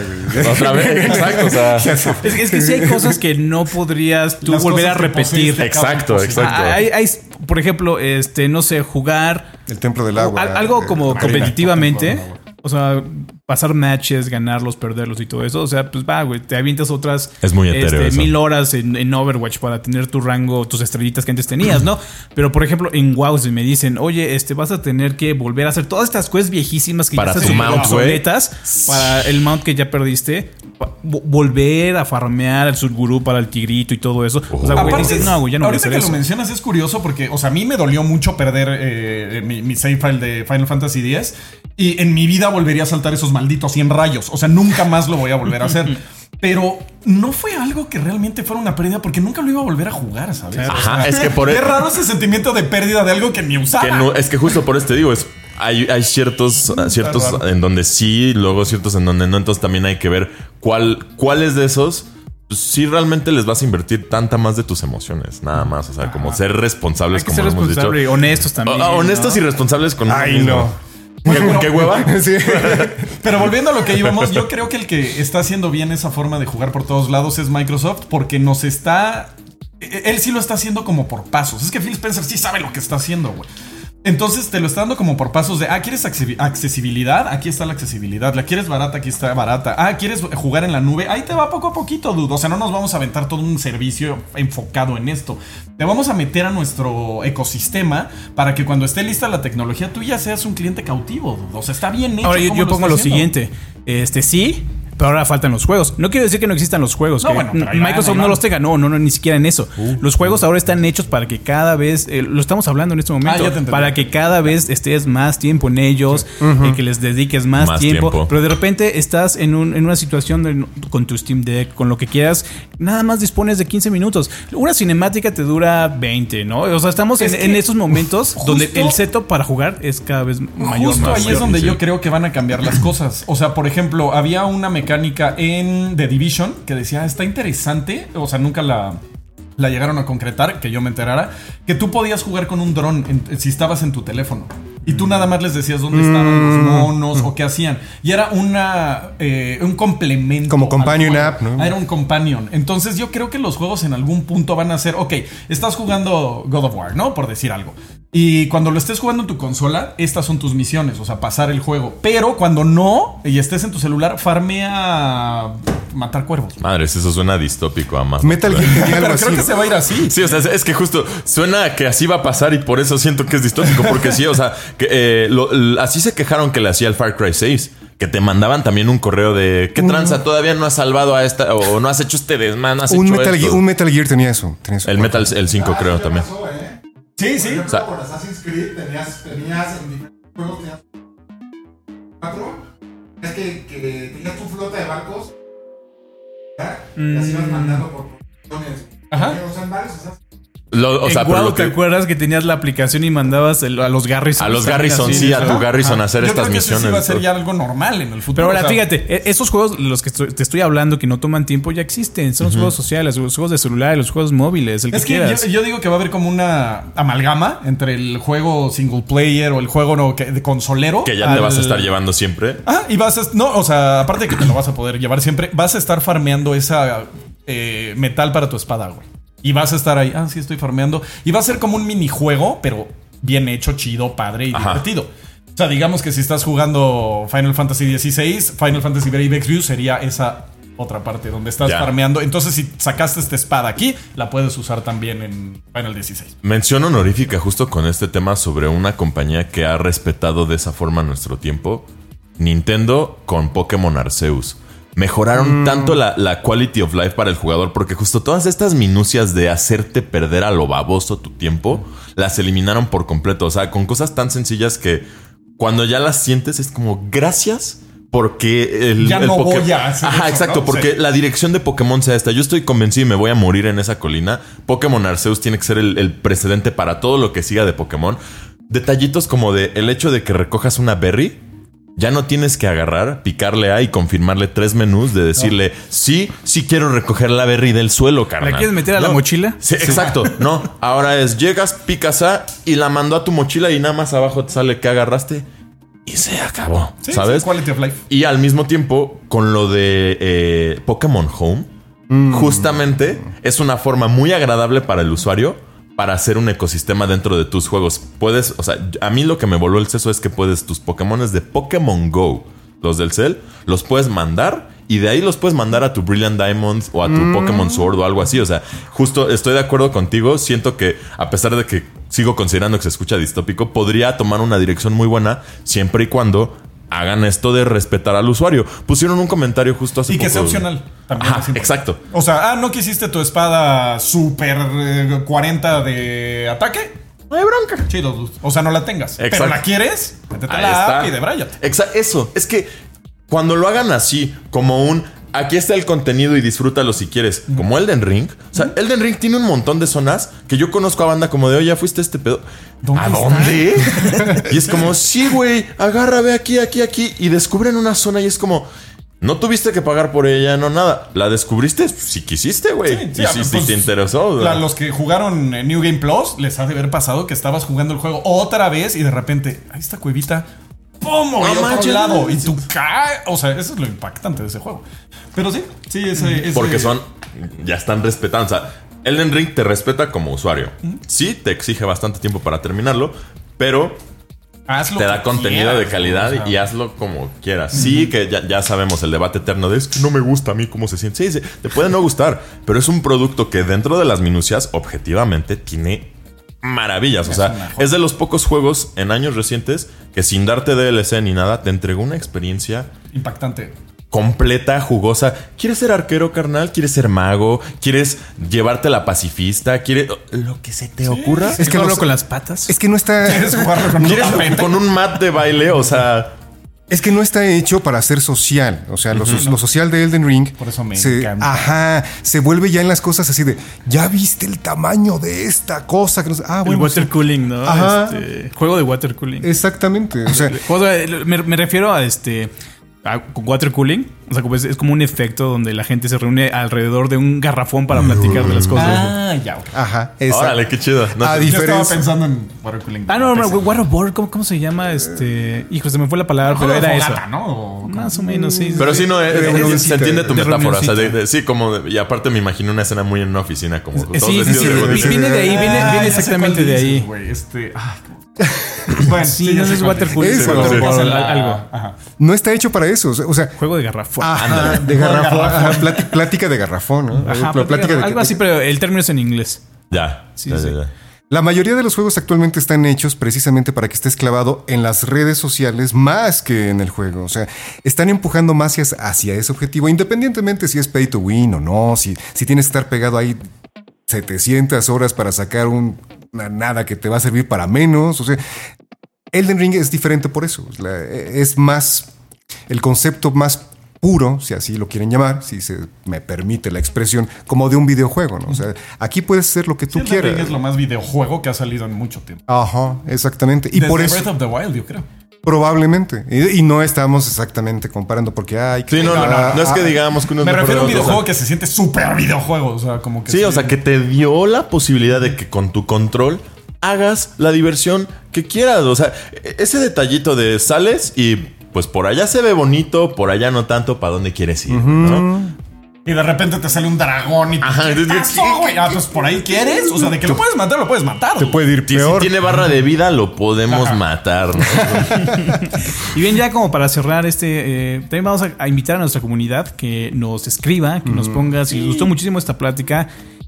Otra vez, exacto. O sea, Es, que- es que sí hay cosas que no podrías tú Las volver a repetir. exacto, exacto. Ah, Hay, hay, por ejemplo, este, no sé, jugar El templo del agua. al- algo como competitivamente. O sea, pasar matches, ganarlos, perderlos y todo eso. O sea, pues va, güey, te avientas otras Es muy este, mil horas en, en Overwatch para tener tu rango, tus estrellitas que antes tenías, ¿no? Pero por ejemplo, en WoW si me dicen, oye, este vas a tener que volver a hacer todas estas quests viejísimas que Para ya están mount, obsoletas para el mount que ya perdiste. Volver a farmear al subgurú para el tigrito y todo eso. O sea, güey, dices, no, güey, ya no voy a ahorita hacer que eso. lo mencionas es curioso porque, o sea, a mí me dolió mucho perder eh, mi, mi save file de Final Fantasy X y en mi vida volvería a saltar esos malditos 100 rayos. O sea, nunca más lo voy a volver a hacer. Pero no fue algo que realmente fuera una pérdida porque nunca lo iba a volver a jugar, ¿sabes? Ajá, es que por e- Qué raro ese sentimiento de pérdida de algo que ni usaba. que no- es que justo por eso te digo, es, hay, hay ciertos, ciertos en donde sí, luego ciertos en donde no. Entonces también hay que ver cuál, cuáles de esos pues, sí realmente les vas a invertir tanta más de tus emociones, nada más. O sea, como ser responsables, Hay que como ser hemos dicho. honestos también. O- o- honestos ¿no? y responsables con Ay, no. ¿Qué, qué hueva? Sí. Pero volviendo a lo que íbamos, yo creo que el que está haciendo bien esa forma de jugar por todos lados es Microsoft porque nos está... e- Él sí lo está haciendo como por pasos. Es que Phil Spencer sí sabe lo que está haciendo, güey. Entonces te lo está dando como por pasos de, ah, ¿quieres accesi- accesibilidad? Aquí está la accesibilidad. ¿La quieres barata? Aquí está barata. Ah, ¿quieres jugar en la nube? Ahí te va poco a poquito, dude. O sea, no nos vamos a aventar todo un servicio enfocado en esto. Te vamos a meter a nuestro ecosistema para que cuando esté lista la tecnología tú ya seas un cliente cautivo, dude. O sea, está bien hecho. Ahora yo, yo pongo lo siguiente. Este sí, pero ahora faltan los juegos. No quiero decir que no existan los juegos. No, que bueno, van, Microsoft no van. los tenga. No, no, no, ni siquiera en eso. los juegos ahora están hechos para que cada vez, eh, lo estamos hablando en este momento, Ah, entendí. para que cada vez estés más tiempo en ellos, y que les dediques más, Más tiempo, tiempo. Pero de repente estás en, un- en una situación de- con tu Steam Deck, con lo que quieras, nada más dispones de 15 minutos. Una cinemática te dura 20, ¿no? O sea, estamos Es en, que en esos momentos donde justo- el setup para jugar es cada vez mayor. Justo más ahí mayor. es donde sí. yo creo que van a cambiar las cosas. O sea, por ejemplo, había una mecánica en The Division que decía, está interesante. O sea, nunca la, la llegaron a concretar, que yo me enterara, que tú podías jugar con un dron en- si estabas en tu teléfono. Y tú nada más les decías dónde estaban los monos o qué hacían. Y era una eh, un complemento. Como companion app, ¿no? Ah, era un companion. Entonces yo creo que los juegos en algún punto van a ser, ok, estás jugando God of War, ¿no? Por decir algo. Y cuando lo estés jugando en tu consola, estas son tus misiones, o sea, pasar el juego. Pero cuando no, y estés en tu celular, farmea matar cuervos. Madres, eso suena distópico a más. Metal Gear tenía algo Pero así. creo que se va a ir así. Sí, o sea, es- que justo suena a que así va a pasar y por eso siento que es distópico. Porque sí, o sea, que, eh, lo- así se quejaron que le hacía el Far Cry 6. Que te mandaban también un correo de ¿qué tranza? Todavía no has salvado a esta o no has hecho este desmán, no has Un hecho Metal, esto". Gear, un Metal Gear tenía eso. tenía eso. El Metal, el 5 creo también. Pasó, ¿eh? Sí, sí. Por ejemplo, sea- por Assassin's Creed tenías, tenías en diferentes juegos tenías cuatro. Es que, que tenías tu flota de barcos. ¿ya? Y las ibas mandando por posiciones. Ajá. O sea, en varios Assassin's Lo- o En sea, pero Guau, lo ¿te que- acuerdas que tenías la aplicación y mandabas el- a los Garrison? a los Garrison, sí, a tu Garrison a hacer Yo estas creo que ese sí misiones. va a ser ya algo normal en el futuro. Pero ahora, o sea, fíjate, e- esos juegos, los que estoy- te estoy hablando, que no toman tiempo, ya existen. Son los juegos sociales, los juegos de celular, los juegos móviles, el que Es que quieras. yo, yo digo que va a haber como una amalgama entre el juego single player o el juego no, que- de consolero. Que ya te vas a estar llevando siempre. Ah, y vas a. No, o sea, aparte de que te lo vas a poder llevar siempre, vas a estar farmeando esa eh, metal para tu espada, güey. Y vas a estar ahí, ah, sí, estoy farmeando. Y va a ser como un minijuego, pero bien hecho, chido, padre y Ajá. divertido. O sea, digamos que si estás jugando Final Fantasy XVI, Final Fantasy Brave Exvius sería esa otra parte donde estás Ya. farmeando. Entonces, si sacaste esta espada aquí, la puedes usar también en Final 16. Mención honorífica justo con este tema sobre una compañía que ha respetado de esa forma nuestro tiempo. Nintendo con Pokémon Arceus. Mejoraron tanto la, la quality of life para el jugador porque justo todas estas minucias de hacerte perder a lo baboso tu tiempo las eliminaron por completo. O sea, con cosas tan sencillas que cuando ya las sientes es como gracias porque el, Ya el no voy a hacer Ajá, eso, exacto, ¿no? porque Sí. la dirección de Pokémon sea esta. Yo estoy convencido y me voy a morir en esa colina. Pokémon Arceus tiene que ser el, el precedente para todo lo que siga de Pokémon. Detallitos como de el hecho de que recojas una berry. Ya no tienes que agarrar, picarle A y confirmarle tres menús de decirle sí, sí quiero recoger la berry del suelo, carnal. ¿La quieres meter a la mochila? Sí, exacto. No, ahora es llegas, picas A y la mandó a tu mochila y nada más abajo te sale que agarraste y se acabó. Sí, ¿Sabes? sí, quality of life. Y al mismo tiempo, con lo de eh, Pokémon Home, justamente es una forma muy agradable para el usuario para hacer un ecosistema dentro de tus juegos. Puedes, o sea, a mí lo que me voló el seso es que puedes tus Pokémones de Pokémon Go, los del Cell, los puedes mandar y de ahí los puedes mandar a tu Brilliant Diamond o a tu Pokémon Sword o algo así. O sea, justo estoy de acuerdo contigo. Siento que a pesar de que sigo considerando que se escucha distópico, podría tomar una dirección muy buena siempre y cuando hagan esto de respetar al usuario. Pusieron un comentario justo así. Y que sea opcional. También Ajá, exacto. O sea, ah, no quisiste tu espada super eh, 40 de ataque. No hay bronca. Chido, dude. O sea, no la tengas. Exacto. Pero la quieres, métete la app y debráyate. Exa- eso, es que cuando lo hagan así, como un aquí está el contenido y disfrútalo si quieres, como Elden Ring. O sea, Elden Ring tiene un montón de zonas que yo conozco a banda como de, oye, ya fuiste a este pedo. ¿A dónde? y es como, sí, güey, agarra, ve aquí, aquí, aquí. Y descubren una zona y es como. No tuviste que pagar por ella, no nada. ¿La descubriste? Si quisiste, güey. Sí, sí, si pues, te interesó. La- los que jugaron en New Game Plus les ha de haber pasado que estabas jugando el juego otra vez y de repente, ahí está cuevita. ¡Pum! Y otro manches, lado. no Y tú caes. O sea, eso es lo impactante de ese juego. Pero sí, sí, ese. ese- Porque son. Ya están respetando. O sea, Elden Ring te respeta como usuario. Sí, te exige bastante tiempo para terminarlo, pero Haz lo te da contenido quieras, de calidad o sea, y hazlo como quieras. Sí, que ya, ya sabemos el debate eterno de es que no me gusta a mí cómo se siente. Sí, sí, te puede no gustar, pero es un producto que dentro de las minucias, objetivamente, tiene maravillas. O sea, es de los pocos juegos en años recientes que sin darte DLC ni nada, te entregó una experiencia Impactante. completa, jugosa. ¿Quieres ser arquero, carnal? ¿Quieres ser mago? ¿Quieres llevarte la pacifista? ¿Quieres lo que se te ocurra? Es que ¿Solo los- con las patas? Es que no está. ¿Quieres jugarlo con un ¿Quieres con un mat de baile? O sea, Es que no está hecho para ser social. O sea, lo, so- lo social de Elden Ring. Por eso me se, encanta. Ajá. Se vuelve ya en las cosas así de. Ya viste el tamaño de esta cosa. Que no sé- ah, el bueno. water sí. cooling, ¿no? Ajá. Este, juego de water cooling. Exactamente. O sea, me, me refiero a este. A water cooling. O sea, como es, es como un efecto donde la gente se reúne alrededor de un garrafón para platicar de las cosas. Ah, ya. ok. ajá. esa- órale, qué chido. No Ah, sé. di- Yo estaba Diferencia. pensando en water cooling. Ah, no, no, waterboard, ¿cómo, ¿cómo se llama? Este. Hijo, se me fue la palabra, pero era eso. ¿no? Más o menos, sí. Pero sí, no, es- es- reunioncita, se entiende tu de metáfora. O sea, de- reunioncita. de- sí, como. de- y aparte me imaginé una escena muy en una oficina, como todos Sí, sí, sí, viene de ahí, viene, Ah, exactamente de ahí. güey, Este. ah, bueno, Sí, no es cuál water dices. cooling, Eso, pero sí, por sí. al- algo. Ajá. no está hecho para eso. O sea, o sea, Juego de garrafón. Ajá, de garrafón. ajá, plati- plática de garrafón, ¿no? Ajá, Pl- plática de- algo así, pero el término es en inglés. Ya. Sí, ya, sí. ya, ya. La mayoría de los juegos actualmente están hechos precisamente para que estés clavado en las redes sociales más que en el juego. O sea, están empujando más hacia, hacia ese objetivo, independientemente si es pay to win o no, si, si tienes que estar pegado ahí 700 horas para sacar un- una nada que te va a servir para menos. O sea, Elden Ring es diferente por eso. Es más el concepto más puro, si así lo quieren llamar, si se me permite la expresión, como de un videojuego, ¿no? O sea, aquí puedes hacer lo que tú Sí, quieras. Es lo más videojuego que ha salido en mucho tiempo. Ajá, exactamente. Y Desde por eso, Breath of the Wild, yo creo. probablemente. Y, y no estamos exactamente comparando porque hay Sí, no, no, no, no es que digamos que uno es Me refiero a un o sea, videojuego que se siente súper videojuego. O sea, como que. Sí, o sea, que te dio la posibilidad de que con tu control hagas la diversión que quieras. O sea, e- ese detallito de sales y pues por allá se ve bonito, por allá no tanto, ¿para dónde quieres ir? ¿no? Y de repente te sale un dragón y te Ajá, ¿qué ¿qué- pasó, qué- güey? Ah, pues por ahí quieres. O sea, de que lo puedes matar, lo puedes matar. Te puede ir Si, si peor. tiene barra de vida, lo podemos Ajá. matar. ¿no? Y bien, ya como para cerrar este, eh, también vamos a, a invitar a nuestra comunidad que nos escriba, que nos ponga si les gustó muchísimo esta plática.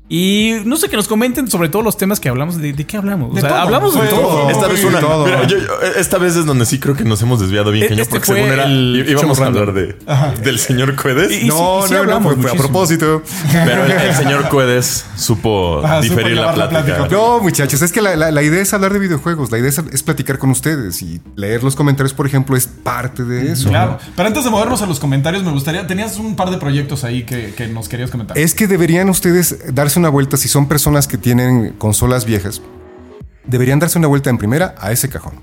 Y no sé, que nos comenten sobre todos los temas que hablamos. ¿De, de qué hablamos? O De sea, todo. hablamos de todo. Esta vez sí, una. todo. Mira, yo- yo- esta vez es donde sí creo que nos hemos desviado bien, E- cañón, este porque según era. el íbamos a hablar de, del señor Cuedes. Y- y No, sí- sí no, no, hablamos fue, a propósito. Pero el, el señor Cuedes supo Ajá, supo diferir la plática. plática. No, muchachos, es que la, la- la idea es hablar de videojuegos, la idea es, es platicar con ustedes y leer los comentarios, por ejemplo, es parte de eso. Claro. ¿no? Pero antes de movernos a los comentarios, me gustaría. Tenías un par de proyectos ahí que, que nos querías comentar. Es que deberían ustedes darse una vuelta, si son personas que tienen consolas viejas, deberían darse una vuelta en primera a ese cajón.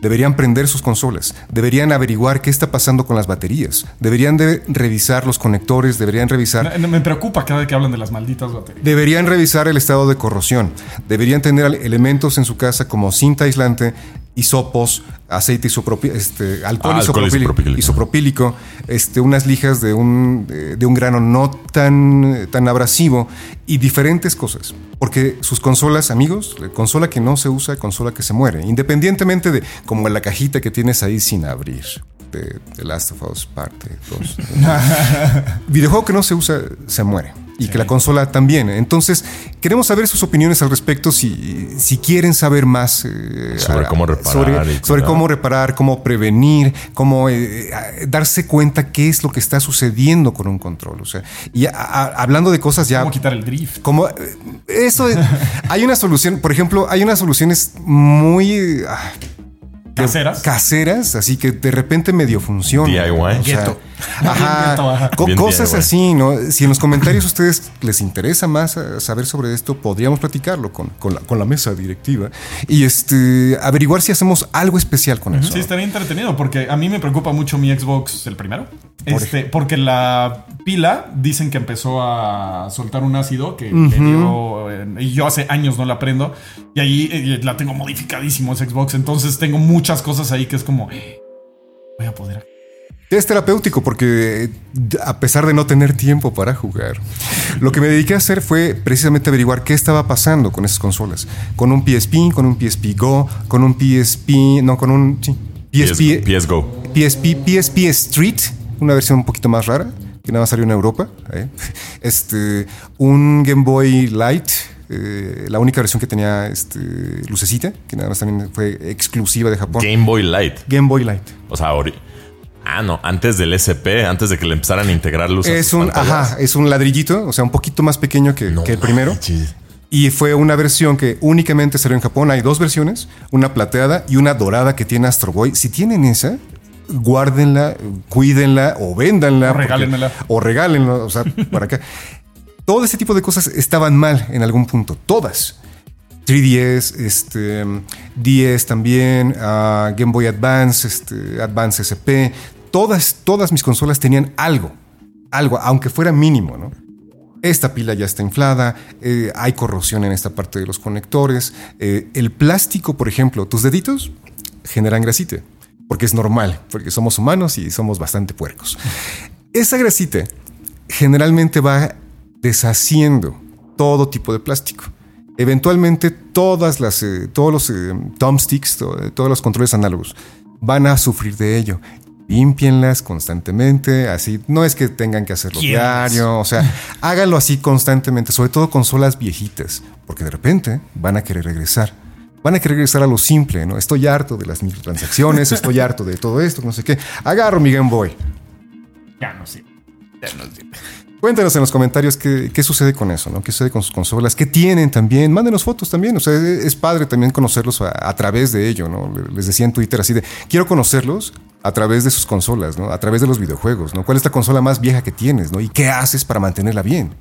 Deberían prender sus consolas, deberían averiguar qué está pasando con las baterías, deberían de revisar los conectores, deberían revisar Me, me preocupa cada vez que hablan de las malditas baterías. Deberían revisar el estado de corrosión. Deberían tener elementos en su casa como cinta aislante, hisopos, aceite isopropí- este, alcohol, Ah, alcohol isopropílico, isopropílico. isopropílico, este, unas lijas de un, de, de un grano no tan, tan abrasivo y diferentes cosas. Porque sus consolas, amigos, consola que no se usa, consola que se muere. Independientemente de como la cajita que tienes ahí sin abrir. De The Last of Us parte 2. Videojuego que no se usa se muere. Y que la consola también. Entonces, queremos saber sus opiniones al respecto si, si quieren saber más eh, Sobre cómo reparar Sobre, cómo reparar, cómo prevenir, cómo eh, eh, darse cuenta qué es lo que está sucediendo con un control. O sea, y a- a- hablando de cosas ya ¿Cómo quitar el drift? como eh, eso es- hay una solución, por ejemplo, hay unas soluciones muy ah, ¿Caseras? caseras, así que de repente medio funcionan. DIY. O sea. Ajá, Gueto, ajá. co- Bien cosas DIY. así, ¿no? Si en los comentarios a ustedes les interesa más eh, saber sobre esto, podríamos platicarlo con, con la, con la mesa directiva y este averiguar si hacemos algo especial con eso. Sí, estaría entretenido porque a mí me preocupa mucho mi Xbox, el primero. Este, porque la pila dicen que empezó a soltar un ácido que, que dio, eh, y yo hace años no la prendo y ahí eh, la tengo modificadísimo ese Xbox. Entonces tengo muchas cosas ahí que es como eh, voy a poder. Es terapéutico porque eh, a pesar de no tener tiempo para jugar, lo que me dediqué a hacer fue precisamente averiguar qué estaba pasando con esas consolas. Con un PSP, con un PSP Go, con un PSP, no, con un sí, PSP, PS, Go. PSP, PSP Street, una versión un poquito más rara, que nada más salió en Europa. ¿eh? Este, un Game Boy Light, eh, la única versión que tenía este, lucecita, que nada más también fue exclusiva de Japón. Game Boy Light. Game Boy Light. O sea, Ah, no, antes del SP, antes de que le empezaran a integrar luz. a Es un, ajá, es un ladrillito, o sea, un poquito más pequeño que, No que el primero. manches. Y fue una versión que únicamente salió en Japón. Hay dos versiones, una plateada y una dorada que tiene Astro Boy. Si tienen esa, guárdenla, cuídenla o véndanla. O porque-. O regálenla, o sea, para acá. Todo ese tipo de cosas estaban mal en algún punto, todas. 3DS, este, 10 también, Game Boy Advance, este, Advance SP, todas, todas mis consolas tenían algo, algo, aunque fuera mínimo, ¿no? Esta pila ya está inflada, eh, hay corrosión en esta parte de los conectores, eh, el plástico, por ejemplo, tus deditos generan grasita, porque es normal, porque somos humanos y somos bastante puercos. Esa grasita generalmente va deshaciendo todo tipo de plástico. Eventualmente todas las, eh, todos los eh, thumbsticks, to- todos los controles análogos van a sufrir de ello. Límpienlas constantemente, así. No es que tengan que hacerlo diario, o sea, háganlo así constantemente, sobre todo consolas viejitas, porque de repente van a querer regresar. Van a querer regresar a lo simple, ¿no? Estoy harto de las microtransacciones, estoy harto de todo esto, no sé qué. Agarro mi Game Boy. Ya no sé. Cuéntanos en los comentarios qué, qué sucede con eso, ¿no? ¿Qué sucede con sus consolas? ¿Qué tienen también? Mándenos fotos también. O sea, es es padre también conocerlos a, a través de ello, ¿no? Les decía en Twitter así de, quiero conocerlos a través de sus consolas, ¿no? A través de los videojuegos, ¿no? ¿Cuál es la consola más vieja que tienes, ¿no? ¿Y qué haces para mantenerla bien?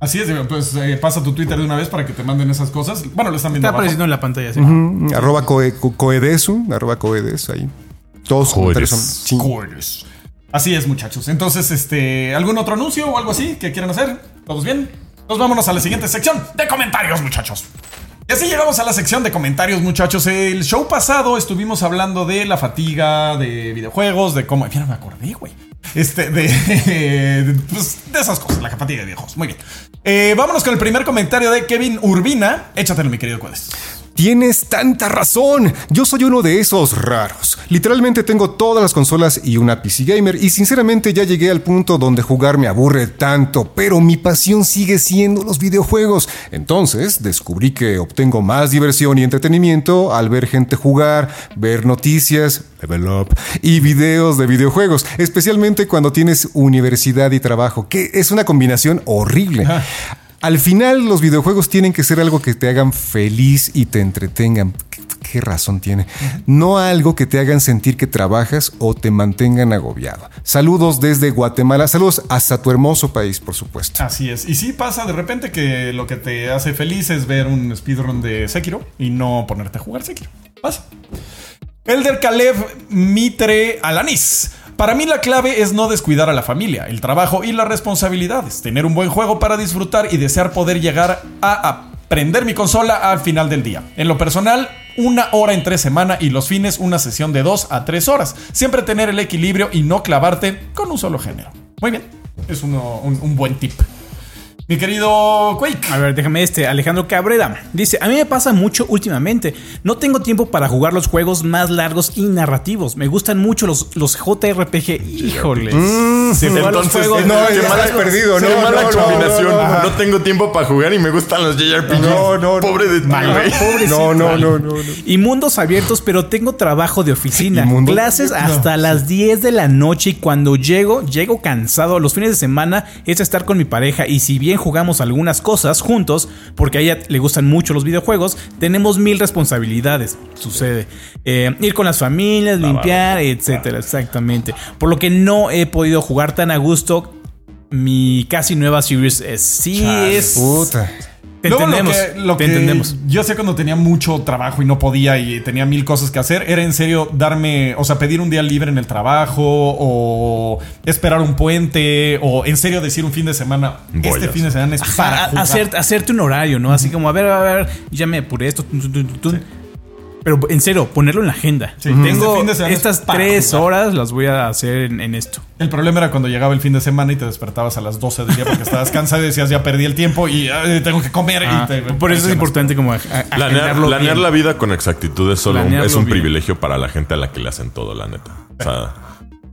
Así es, pues eh, pasa tu Twitter de una vez para que te manden esas cosas. Bueno, lo están viendo Está abajo. apareciendo en la pantalla. ¿sí? Arroba coe- co- coedesu, arroba coedes, ahí. Todos comentarios son... Así es, muchachos. Entonces, este, ¿algún otro anuncio o algo así que quieran hacer? ¿Todos bien? Nos vámonos a la siguiente sección de comentarios, muchachos. Y así llegamos a la sección de comentarios, muchachos. El show pasado estuvimos hablando de la fatiga de videojuegos, de cómo. Mira, me acordé, güey. Este, de, de, pues, de esas cosas, la capatilla de viejos. Muy bien. Eh, vámonos con el primer comentario de Kevin Urbina. Échatelo, mi querido Cuedes. Tienes tanta razón. Yo soy uno de esos raros. Literalmente tengo todas las consolas y una PC gamer y sinceramente ya llegué al punto donde jugar me aburre tanto, pero mi pasión sigue siendo los videojuegos. Entonces descubrí que obtengo más diversión y entretenimiento al ver gente jugar, ver noticias, level up y videos de videojuegos, especialmente cuando tienes universidad y trabajo, que es una combinación horrible. Al final, los videojuegos tienen que ser algo que te hagan feliz y te entretengan. ¿Qué, qué razón tiene? No algo que te hagan sentir que trabajas o te mantengan agobiado. Saludos desde Guatemala. Saludos hasta tu hermoso país, por supuesto. Así es. Y sí pasa de repente que lo que te hace feliz es ver un speedrun de Sekiro y no ponerte a jugar Sekiro. Pasa. Elder Kalev Mitre Alanis. Para mí la clave es no descuidar a la familia, el trabajo y las responsabilidades, tener un buen juego para disfrutar y desear poder llegar a aprender mi consola al final del día. En lo personal, una hora en tres semanas y los fines una sesión de dos a tres horas. Siempre tener el equilibrio y no clavarte con un solo género. Muy bien, es un buen tip. Mi querido Quake. A ver, déjame este. Alejandro Cabrera dice: A mí me pasa mucho últimamente. No tengo tiempo para jugar los juegos más largos y narrativos. Me gustan mucho los, los JRPG. Híjole. Se fue a los Entonces, juegos no, qué mala, has perdido, qué no, mala no, combinación. no, No, no, no. tengo tiempo para jugar y me gustan los JRPGs. No, no, no. Pobre de ti, güey. No, no, no, no, no. Y mundos abiertos, pero tengo trabajo de oficina. Clases hasta las 10 de la noche y cuando llego, llego cansado. Los fines de semana es estar con mi pareja y si bien jugamos algunas cosas juntos, porque a ella le gustan mucho los videojuegos, tenemos mil responsabilidades. Sucede. Eh, ir con las familias, limpiar, etcétera. Exactamente. Por lo que no he podido jugar tan a gusto. Mi casi nueva Series S. Sí, es. Puta. Te Luego, entendemos. Lo que, lo te que entendemos. Yo sé cuando tenía mucho trabajo y no podía y tenía mil cosas que hacer, era en serio darme, o sea, pedir un día libre en el trabajo o esperar un puente o en serio decir un fin de semana, este fin de semana es para jugar. hacer- hacerte un horario, ¿no? Así como, a ver, a ver, ya me apuré esto. tun, tun, tun, tun. Pero en serio, ponerlo en la agenda. Sí, Tengo este estas tres jugar. horas las voy a hacer en, en esto. El problema era cuando llegaba el fin de semana y te despertabas a las 12 del día porque estabas cansado y decías, ya perdí el tiempo y "Ay, tengo que comer. Ah, y te- por eso es importante como a- a- Planear, la vida con exactitud es solo un, es un bien. privilegio para la gente a la que le hacen todo, la neta. O sea,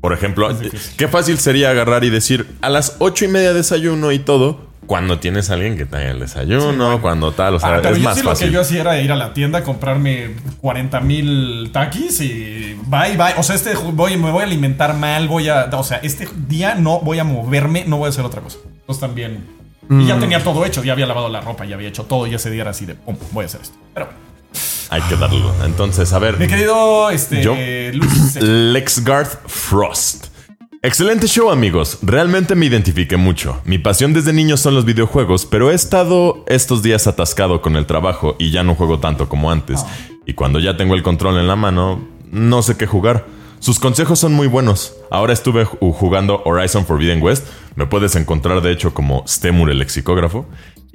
por ejemplo, qué fácil sería agarrar y decir a las ocho y media desayuno y todo. Cuando tienes a alguien que te haga el desayuno, cuando tal, o sea, Ah, pero es yo más sí lo que fácil. yo hacía era ir a la tienda, comprarme 40 mil taquis y bye, bye. O sea, este voy, me voy a alimentar mal, voy a. O sea, este día no voy a moverme, no voy a hacer otra cosa. Entonces también. Y Mm. ya tenía todo hecho, ya había lavado la ropa, ya había hecho todo, y ese día era así de, pum, voy a hacer esto. Pero bueno. Hay que darlo. Entonces, a ver. Mi querido, este. Yo. Luis, Lexgarth Frost. Excelente show amigos, realmente me identifiqué mucho. Mi pasión desde niño son los videojuegos, pero he estado estos días atascado con el trabajo y ya no juego tanto como antes. Y cuando ya tengo el control en la mano, no sé qué jugar. Sus consejos son muy buenos. Ahora estuve ju- jugando Horizon Forbidden West. Me puedes encontrar de hecho como Stemur el lexicógrafo.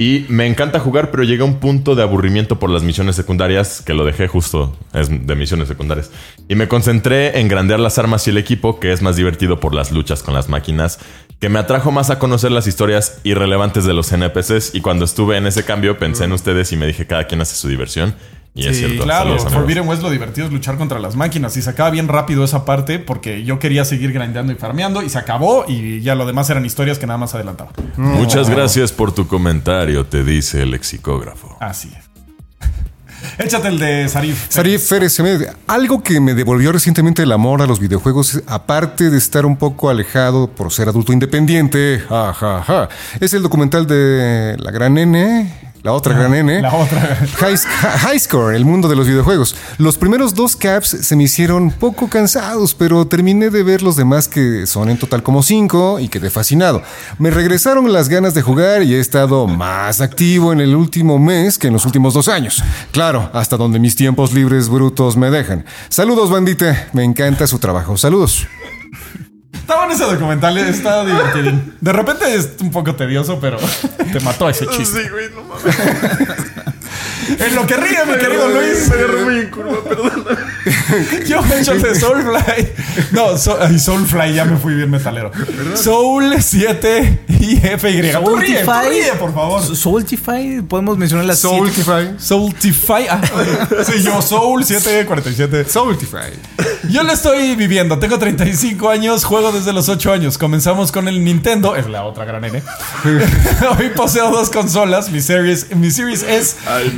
Y me encanta jugar, pero llegué a un punto de aburrimiento por las misiones secundarias, que lo dejé justo, de misiones secundarias. Y me concentré en grandear las armas y el equipo, que es más divertido por las luchas con las máquinas, que me atrajo más a conocer las historias irrelevantes de los NPCs. Y cuando estuve en ese cambio pensé en ustedes y me dije, cada quien hace su diversión. Y es cierto. Claro, Saludos. Forbidden West lo divertido es luchar contra las máquinas y se acaba bien rápido esa parte porque yo quería seguir grindeando y farmeando y se acabó y ya lo demás eran historias que nada más adelantaba. Muchas gracias por tu comentario, te dice el lexicógrafo. Así es. Échate el de Sarif. Sarif Férez, algo que me devolvió recientemente el amor a los videojuegos, aparte de estar un poco alejado por ser adulto independiente, ja, ja, ja, es el documental de la gran N, la otra gran N, La otra. High, High Score, el mundo de los videojuegos. Los primeros dos caps se me hicieron poco cansados, pero terminé de ver los demás que son en total como cinco y quedé fascinado. Me regresaron las ganas de jugar y he estado más activo en el último mes que en los últimos dos años. Claro, hasta donde mis tiempos libres brutos me dejan. Saludos, bandita. Me encanta su trabajo. Saludos. Está bueno ese documental, está divertido. De repente es un poco tedioso, pero te mató ese chiste. En lo que ríe, mi querido Luis. Yo me echo de Soulfly. No, so- ay, Soulfly, ya me fui bien metalero. Soul 7 y FY. Tú ríe, por favor. Soultify, podemos mencionar la Soultify. Soultify. Ah, sí, yo, Soul 747. Soultify. Yo lo estoy viviendo. Tengo 35 años, juego desde los 8 años. Comenzamos con el Nintendo, es la otra gran N. Hoy poseo dos consolas, mi Series, mi Series S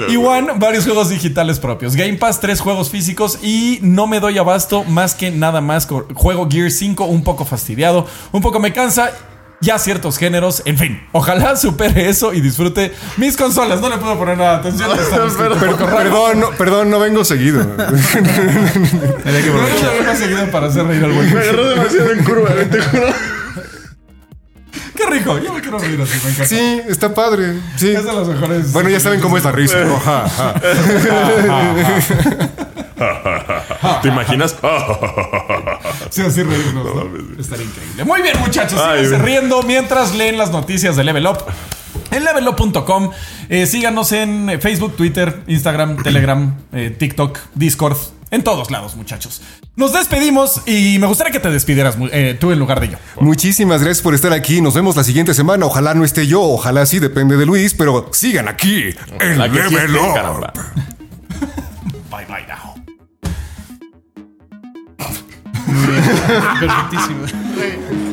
y. One, varios juegos digitales propios. Game Pass, tres juegos físicos y no me doy abasto más que nada más. Juego Gear 5, un poco fastidiado, un poco me cansa. Ya ciertos géneros, en fin, ojalá supere eso y disfrute mis consolas. No le puedo poner nada de atención. está escrito Per- un poco raro. perdón, no, perdón, no vengo seguido. Había que No, no, seguido para hacer reír al buen demasiado en curva, te juro. Qué rico, yo me quiero reír así, me encanta. Sí, está padre. Sí. Es de los mejores. Bueno, ya saben cómo es la risa. Ajá. ¿Te imaginas? Sí, así reírnos, ¿no? Estaría increíble. Muy bien, muchachos. Ay, síganse riendo mientras leen las noticias de Level Up. En levelup.com, eh, síganos en Facebook, Twitter, Instagram, Telegram, eh, TikTok, Discord, en todos lados, muchachos. Nos despedimos y me gustaría que te despidieras eh, tú en lugar de yo. Muchísimas gracias por estar aquí. Nos vemos la siguiente semana. Ojalá no esté yo, ojalá sí, depende de Luis, pero sigan aquí en sí Level esté, Up. Bye bye now. Perfectísimo.